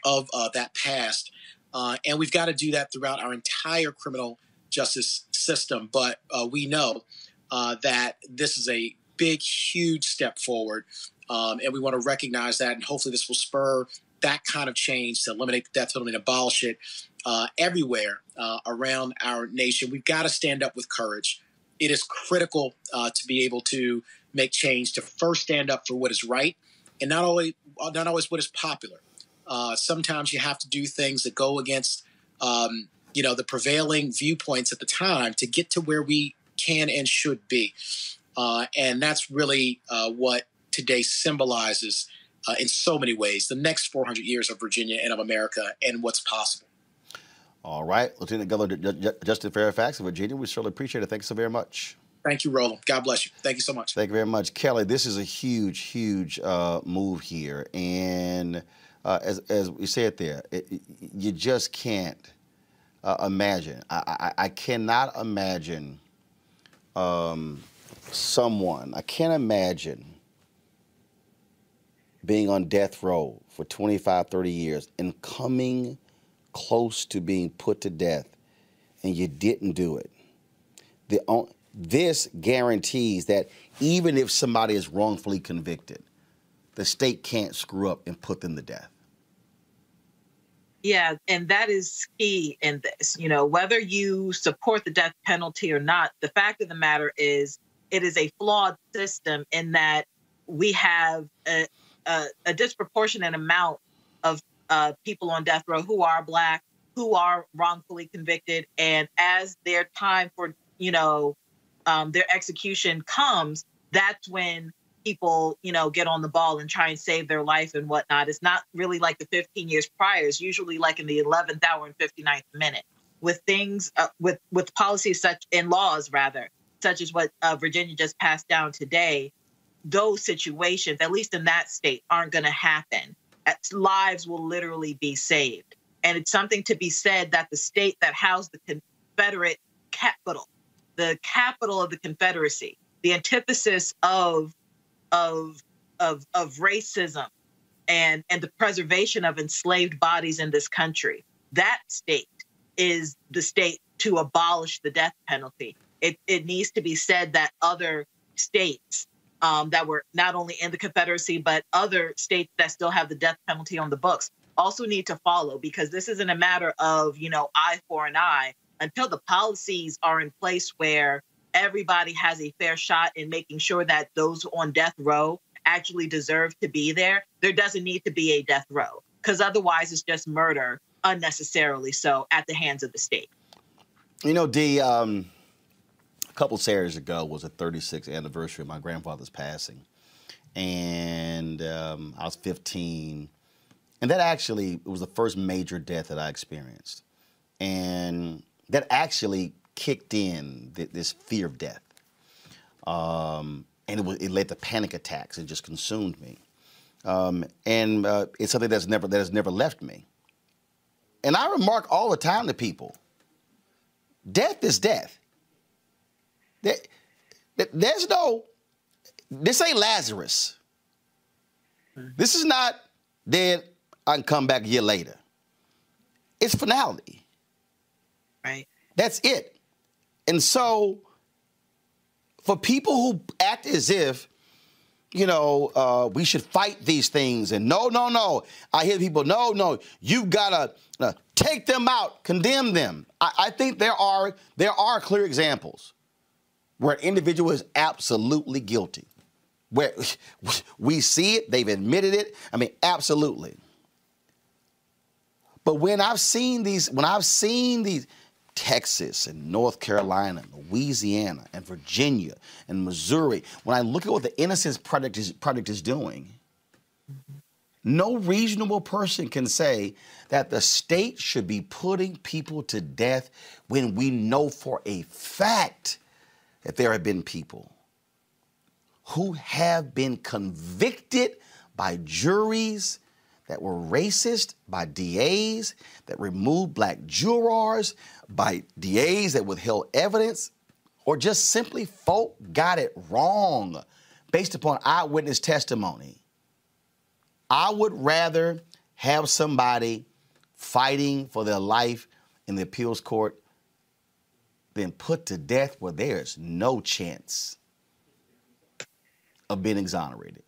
of that past uh, and we've got to do that throughout our entire criminal justice system. But uh, we know uh, that this is a big, huge step forward. Um, and we want to recognize that. And hopefully, this will spur that kind of change to eliminate the death penalty and abolish it uh, everywhere uh, around our nation. We've got to stand up with courage. It is critical uh, to be able to make change, to first stand up for what is right and not always, not always what is popular. Uh, sometimes you have to do things that go against, um, you know, the prevailing viewpoints at the time to get to where we can and should be. Uh, and that's really uh, what today symbolizes uh, in so many ways the next 400 years of Virginia and of America and what's possible. All right, Lieutenant Governor Justin Fairfax of Virginia, we certainly appreciate it. Thanks so very much. Thank you, Roland. God bless you. Thank you so much. Thank you very much, Kelly. This is a huge, huge uh, move here, and uh, as as we said there, it, you just can't uh, imagine. I, I, I, cannot imagine um, someone. I can't imagine being on death row for 25, 30 years and coming close to being put to death, and you didn't do it. The this guarantees that even if somebody is wrongfully convicted, the state can't screw up and put them to death. Yeah, and that is key in this. You know, whether you support the death penalty or not, the fact of the matter is it is a flawed system in that we have a, a, a disproportionate amount of uh, people on death row who are black, who are wrongfully convicted, and as their time for you know um, their execution comes, that's when people, you know, get on the ball and try and save their life and whatnot. It's not really like the 15 years prior. It's usually like in the 11th hour and 59th minute with things, uh, with with policies such and laws rather, such as what uh, Virginia just passed down today. Those situations, at least in that state, aren't going to happen. Uh, lives will literally be saved, and it's something to be said that the state that housed the Confederate capital, the capital of the Confederacy, the antithesis of of of of racism and and the preservation of enslaved bodies in this country. That state is the state to abolish the death penalty. It it needs to be said that other states um, that were not only in the Confederacy but other states that still have the death penalty on the books also need to follow because this isn't a matter of you know eye for an eye until the policies are in place where everybody has a fair shot in making sure that those on death row actually deserve to be there, there doesn't need to be a death row because otherwise it's just murder unnecessarily so at the hands of the state. You know, D, um, couple Saturdays ago was the 36th anniversary of my grandfather's passing. And um, I was 15. And that actually was the first major death that I experienced. And that actually kicked in th- this fear of death. Um, and it, it led to panic attacks. It just consumed me. Um, and uh, it's something that's never, that has never left me. And I remark all the time to people death is death. There, there's no, this ain't Lazarus. This is not dead, I can come back a year later. It's finality. Right. That's it. And so, for people who act as if, you know, uh, we should fight these things, and no, no, no. I hear people, no, no, you gotta uh, take them out, condemn them. I, I think there are there are clear examples where an individual is absolutely guilty. Where (laughs) we see it, they've admitted it. I mean, absolutely. But when I've seen these, when I've seen these, Texas and North Carolina, Louisiana and Virginia and Missouri, when I look at what the Innocence Project is, project is doing, no reasonable person can say that the state should be putting people to death when we know for a fact that there have been people who have been convicted by juries that were racist, by DAs that removed black jurors, by DAs that withheld evidence, or just simply folk got it wrong based upon eyewitness testimony. I would rather have somebody fighting for their life in the appeals court than put to death where there's no chance of being exonerated.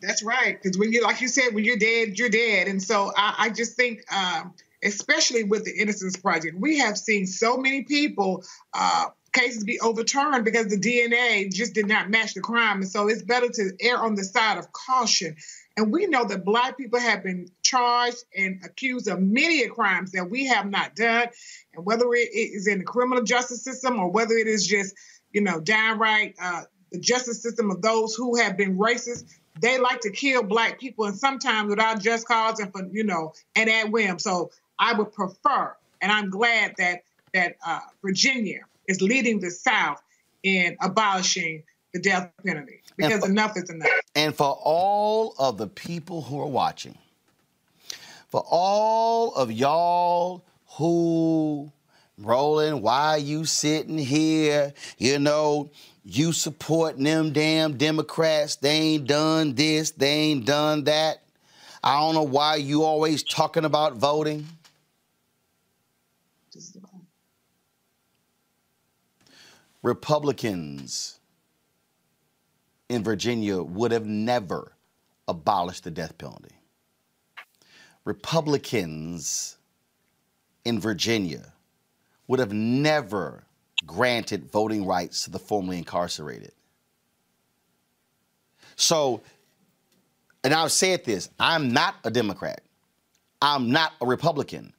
That's right. Because when you, like you said, when you're dead, you're dead. And so I, I just think, um, especially with the Innocence Project, we have seen so many people. Uh, cases be overturned because the DNA just did not match the crime. And so it's better to err on the side of caution. And we know that Black people have been charged and accused of many crimes that we have not done. And whether it is in the criminal justice system or whether it is just, you know, downright uh, the justice system of those who have been racist, they like to kill Black people and sometimes without just cause and for, you know, and at whim. So I would prefer, and I'm glad that that uh, Virginia is leading the South in abolishing the death penalty because for, enough is enough. And for all of the people who are watching, for all of y'all who rolling, why you sitting here? You know, you supporting them damn Democrats. They ain't done this, they ain't done that. I don't know why you always talking about voting. Republicans in Virginia would have never abolished the death penalty. Republicans in Virginia would have never granted voting rights to the formerly incarcerated. So, and I've said this I'm not a Democrat, I'm not a Republican,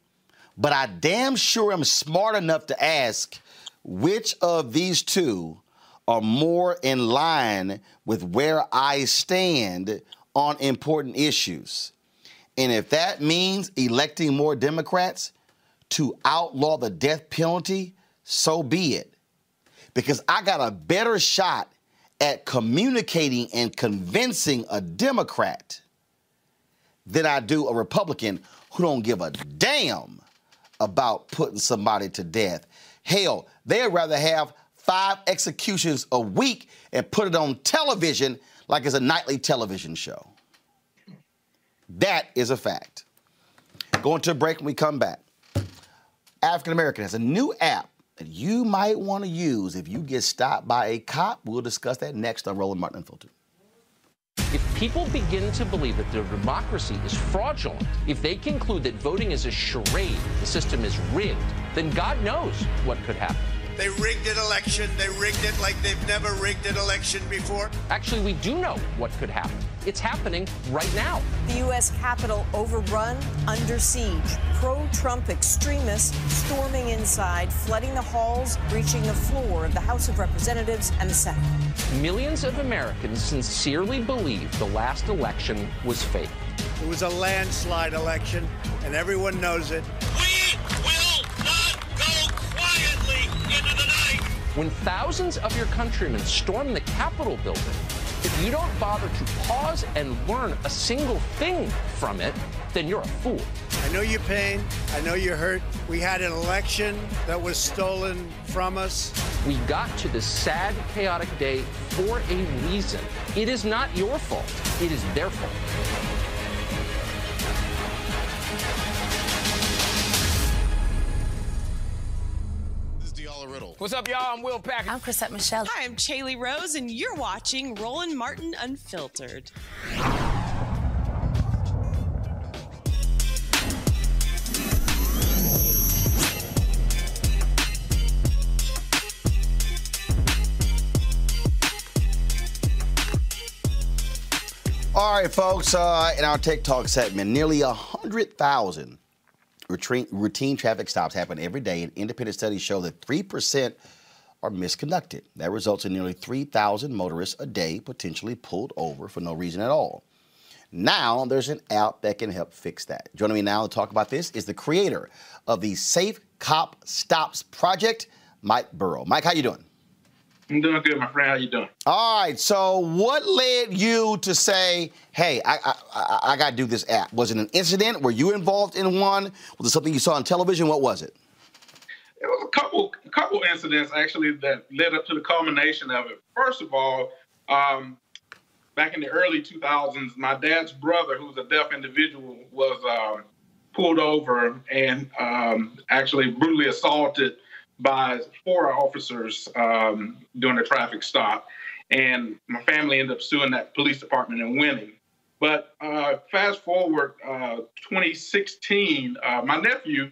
but I damn sure am smart enough to ask which of these two are more in line with where I stand on important issues. And if that means electing more Democrats to outlaw the death penalty, so be it. Because I got a better shot at communicating and convincing a Democrat than I do a Republican who don't give a damn about putting somebody to death. Hell, they'd rather have five executions a week and put it on television like it's a nightly television show. That is a fact. Going to a break when we come back. African American has a new app that you might want to use if you get stopped by a cop. We'll discuss that next on Roland Martin Unfiltered. If people begin to believe that their democracy is fraudulent, if they conclude that voting is a charade, the system is rigged, then God knows what could happen. They rigged an election. They rigged it like they've never rigged an election before. Actually, we do know what could happen. It's happening right now. The U.S. Capitol overrun, under siege. Pro Trump extremists storming inside, flooding the halls, reaching the floor of the House of Representatives and the Senate. Millions of Americans sincerely believe the last election was fake. It was a landslide election, and everyone knows it. When thousands of your countrymen storm the Capitol building, if you don't bother to pause and learn a single thing from it, then you're a fool. I know your pain. I know you're hurt. We had an election that was stolen from us. We got to this sad, chaotic day for a reason. It is not your fault. It is their fault. What's up, y'all? I'm Will Packer. I'm Chrisette Michelle. Hi, I'm Chaley Rose, and you're watching Roland Martin Unfiltered. All right, folks, uh, in our TikTok segment, nearly 100,000 routine, routine traffic stops happen every day, and independent studies show that 3% are misconducted. That results in nearly 3,000 motorists a day potentially pulled over for no reason at all. Now there's an app that can help fix that. Joining me now to talk about this is the creator of the Safe Cop Stops project, Mike Burrow. Mike, how you doing? I'm doing good, my friend. How you doing? All right. So, what led you to say, "Hey, I I, I, I got to do this app"? Was it an incident? Were you involved in one? Was it something you saw on television? What was it? It was a couple a couple incidents actually that led up to the culmination of it. First of all, um, back in the early 2000s, my dad's brother, who was a deaf individual, was um, pulled over and um, actually brutally assaulted by four officers um, during a traffic stop. And my family ended up suing that police department and winning. But uh, fast forward uh, 2016, uh, my nephew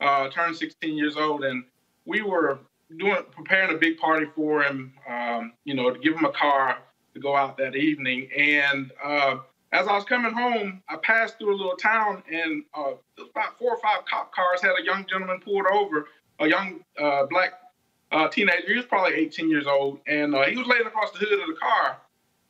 uh, turned 16 years old, and we were doing preparing a big party for him. Um, you know, to give him a car to go out that evening. And uh, as I was coming home, I passed through a little town, and uh, about four or five cop cars had a young gentleman pulled over, a young uh, black uh, teenager. He was probably 18 years old, and uh, he was laying across the hood of the car.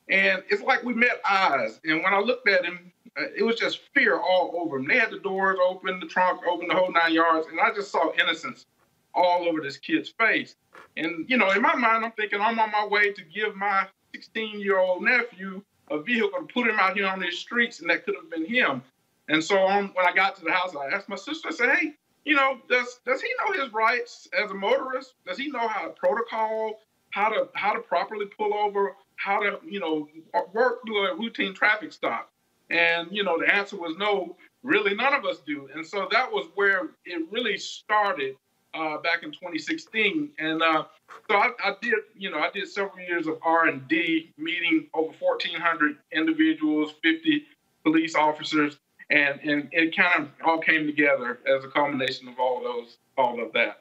And it's like we met eyes. And when I looked at him, uh, it was just fear all over him. They had the doors open, the trunk open, the whole nine yards, and I just saw innocence all over this kid's face. And you know, in my mind, I'm thinking I'm on my way to give my 16 year old nephew a vehicle to put him out here on these streets, and that could have been him. And so on, when I got to the house, I asked my sister, I said, hey, you know, does does he know his rights as a motorist? Does he know how to protocol, how to how to properly pull over, how to you know work through a routine traffic stop? And you know, the answer was no. Really, none of us do. And so that was where it really started uh, back in 2016. And uh, so I, I, did, you know, I did several years of R&D, meeting over 1,400 individuals, 50 police officers, and and it kind of all came together as a culmination of all of those, all of that.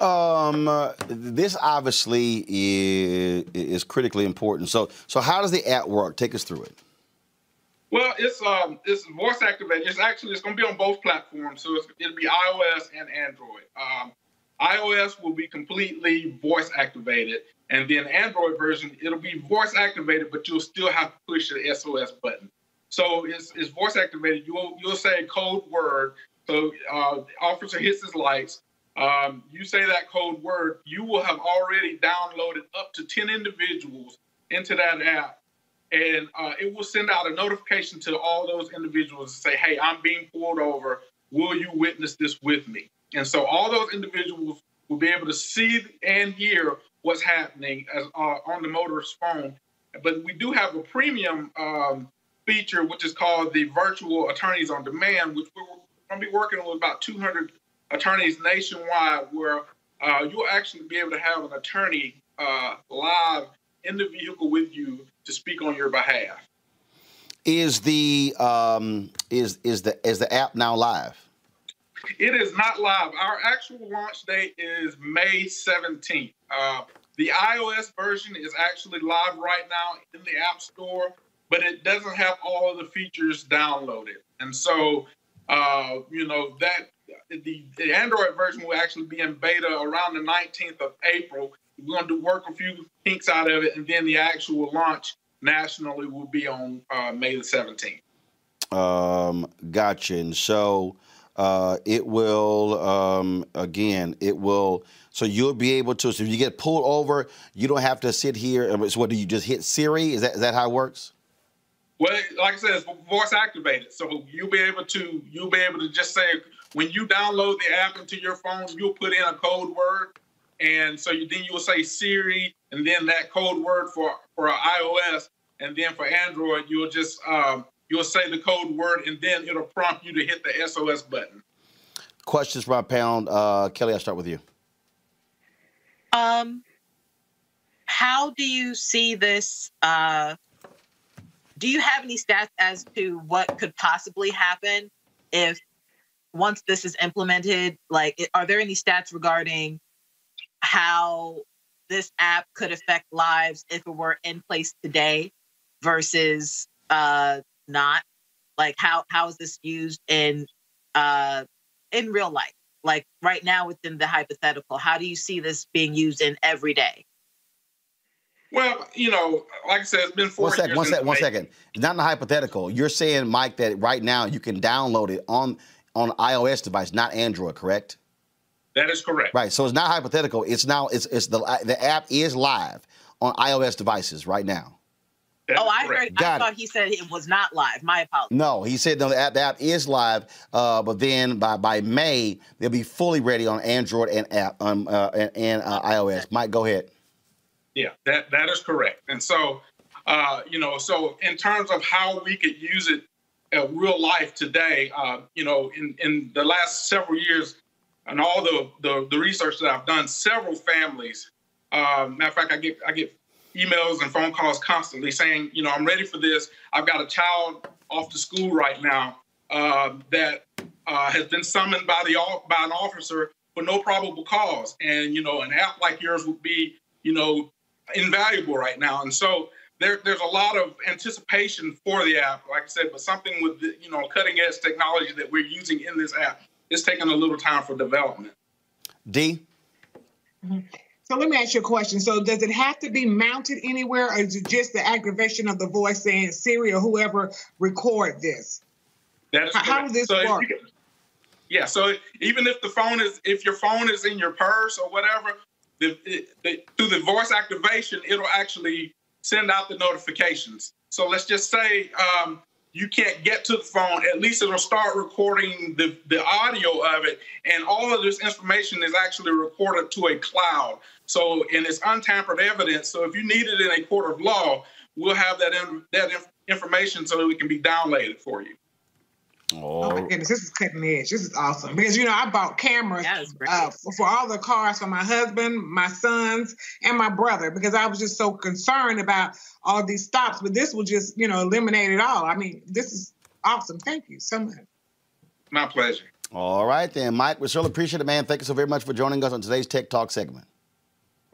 Um, uh, this obviously is, is critically important. So, so how does the app work? Take us through it. Well, it's um, it's voice activated. It's actually it's going to be on both platforms, so it'll be iOS and Android. Um, iOS will be completely voice activated, and then Android version it'll be voice activated, but you'll still have to push the SOS button. So it's, it's voice activated. You'll you'll say a code word. So uh, officer hits his lights. Um, you say that code word. You will have already downloaded up to ten individuals into that app and uh, it will send out a notification to all those individuals to say, "Hey, I'm being pulled over. Will you witness this with me?" And so all those individuals will be able to see and hear what's happening as uh, on the motorist's phone. But we do have a premium um, feature, which is called the Virtual Attorneys on Demand, which we're going to be working with about 200 attorneys nationwide, where uh, you'll actually be able to have an attorney uh, live in the vehicle with you to speak on your behalf. Is the um, is is the is the app now live? It is not live. Our actual launch date is May 17th. Uh, the iOS version is actually live right now in the App Store, but it doesn't have all of the features downloaded. And so, uh, you know, that the, the Android version will actually be in beta around the 19th of April. We're going to work a few kinks out of it, and then the actual launch nationally will be on uh, May the 17th. Um, gotcha. And so uh, it will, um, again, it will, so you'll be able to, so if you get pulled over, you don't have to sit here. So what do you just hit Siri? Is that, is that how it works? Well, like I said, it's voice activated. So you'll be able to, you'll be able to just say, when you download the app into your phone, you'll put in a code word and so you, then you'll say Siri, and then that code word for for iOS, and then for Android, you'll just um, you'll say the code word, and then it'll prompt you to hit the SOS button. Questions from our pound. Uh, Kelly, I'll start with you. Um, how do you see this? Uh, do you have any stats as to what could possibly happen if once this is implemented? Like, are there any stats regarding how this app could affect lives if it were in place today versus uh, not? Like how how is this used in uh, in real life? Like right now within the hypothetical, how do you see this being used in every day? Well, you know, like I said, it's been four One second, years. one in second, one the second. Not in the hypothetical. You're saying, Mike, that right now you can download it on on iOS device, not Android, correct? That is correct. Right. So it's not hypothetical. It's now it's it's the the app is live on iOS devices right now. oh, I heard. Got I it. thought he said it was not live. My apologies. No, he said no, the app, the app is live, uh, but then by by May they'll be fully ready on Android and app um, uh, and, and uh, iOS. Mike, go ahead. Yeah, that that is correct. And so, uh, you know, so in terms of how we could use it in real life today, uh, you know, in in the last several years, and all the the, the research that I've done, several families. Uh, matter of fact, I get I get emails and phone calls constantly saying, you know, I'm ready for this. I've got a child off to school right now uh, that uh, has been summoned by the by an officer for no probable cause, and you know, an app like yours would be, you know, invaluable right now. And so there, there's a lot of anticipation for the app, like I said, but something with the, you know cutting edge technology that we're using in this app is taking a little time for development. D. Mm-hmm. So let me ask you a question. So does it have to be mounted anywhere, or is it just the aggravation of the voice saying Siri or whoever record this? That is How- how does this So work? can- yeah, so even if the phone is, if your phone is in your purse or whatever, the, the, through the voice activation, it'll actually send out the notifications. So let's just say um, you can't get to the phone, at least it'll start recording the, the audio of it. And all of this information is actually recorded to a cloud. So, and it's untampered evidence. So if you need it in a court of law, we'll have that, in, that inf- information so that it can be downloaded for you. Oh my goodness, this is cutting edge. This is awesome because you know I bought cameras uh, for, for all the cars for my husband, my sons, and my brother because I was just so concerned about all these stops. But this will just you know eliminate it all. I mean, this is awesome. Thank you so much. My pleasure. All right then, Mike. We certainly appreciate it, man. Thank you so very much for joining us on today's Tech Talk segment.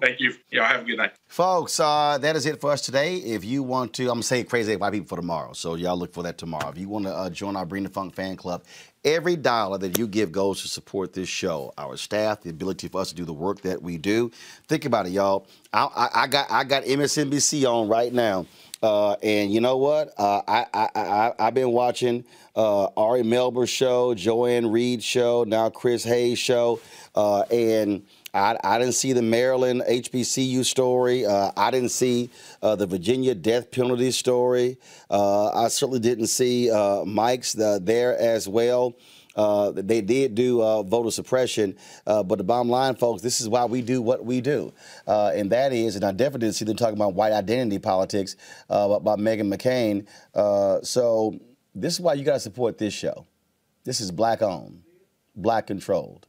Thank you. Y'all have a good night. Folks, uh, that is it for us today. If you want to, I'm gonna say crazy white people for tomorrow, so y'all look for that tomorrow. If you want to uh, join our Bring the Funk fan club, every dollar that you give goes to support this show, our staff, the ability for us to do the work that we do. Think about it, y'all. I, I, I got I got MSNBC on right now. Uh, and you know what? Uh, I, I, I, I've been watching uh, Ari Melber show, Joy-Ann Reid show, now Chris Hayes show, uh, and I, I didn't see the Maryland HBCU story. Uh, I didn't see uh, the Virginia death penalty story. Uh, I certainly didn't see uh, Mike's uh, there as well. Uh, they did do uh, voter suppression, uh, but the bottom line, folks, this is why we do what we do, uh, and that is, and I definitely didn't see them talking about white identity politics about Meghan McCain. So this is why you got to support this show. This is black owned, black controlled.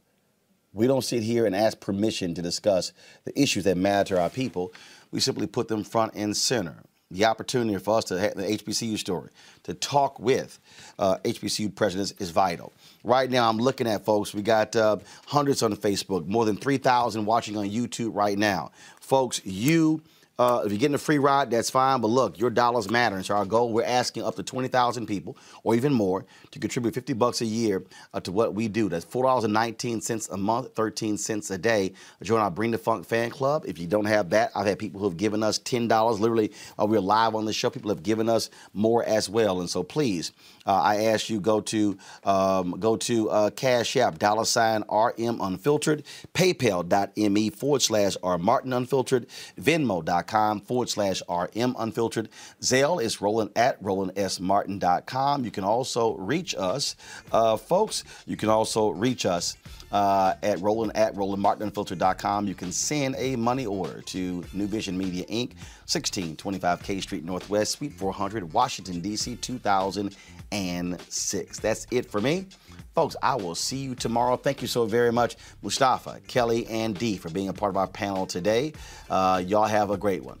We don't sit here and ask permission to discuss the issues that matter to our people. We simply put them front and center. The opportunity for us to have the HBCU story, to talk with uh, HBCU presidents is vital. Right now, I'm looking at folks. We got uh, hundreds on Facebook, more than 3,000 watching on YouTube right now. Folks, you uh, if you're getting a free ride, that's fine. But look, your dollars matter. And so our goal, we're asking up to 20,000 people or even more to contribute 50 bucks a year uh, to what we do. That's $4.19 a month, 13 cents a day. Join our Bring the Funk fan club. If you don't have that, I've had people who have given us $10. Literally, uh, we're live on the show. People have given us more as well. And so please, uh, I ask you go to um, go to uh, Cash App, dollar sign RM Unfiltered, PayPal.me forward slash R Martin Unfiltered, Venmo.com forward slash RM Unfiltered. Zelle is rolling at RolandSMartin.com. You can also reach us, uh, folks. You can also reach us. Uh, at Roland at RolandMartinUnfiltered.com. You can send a money order to New Vision Media Inc., 1625 K Street Northwest, Suite 400, Washington, D.C., 2006. That's it for me. Folks, I will see you tomorrow. Thank you so very much, Mustafa, Kelly, and Dee, for being a part of our panel today. Uh, y'all have a great one.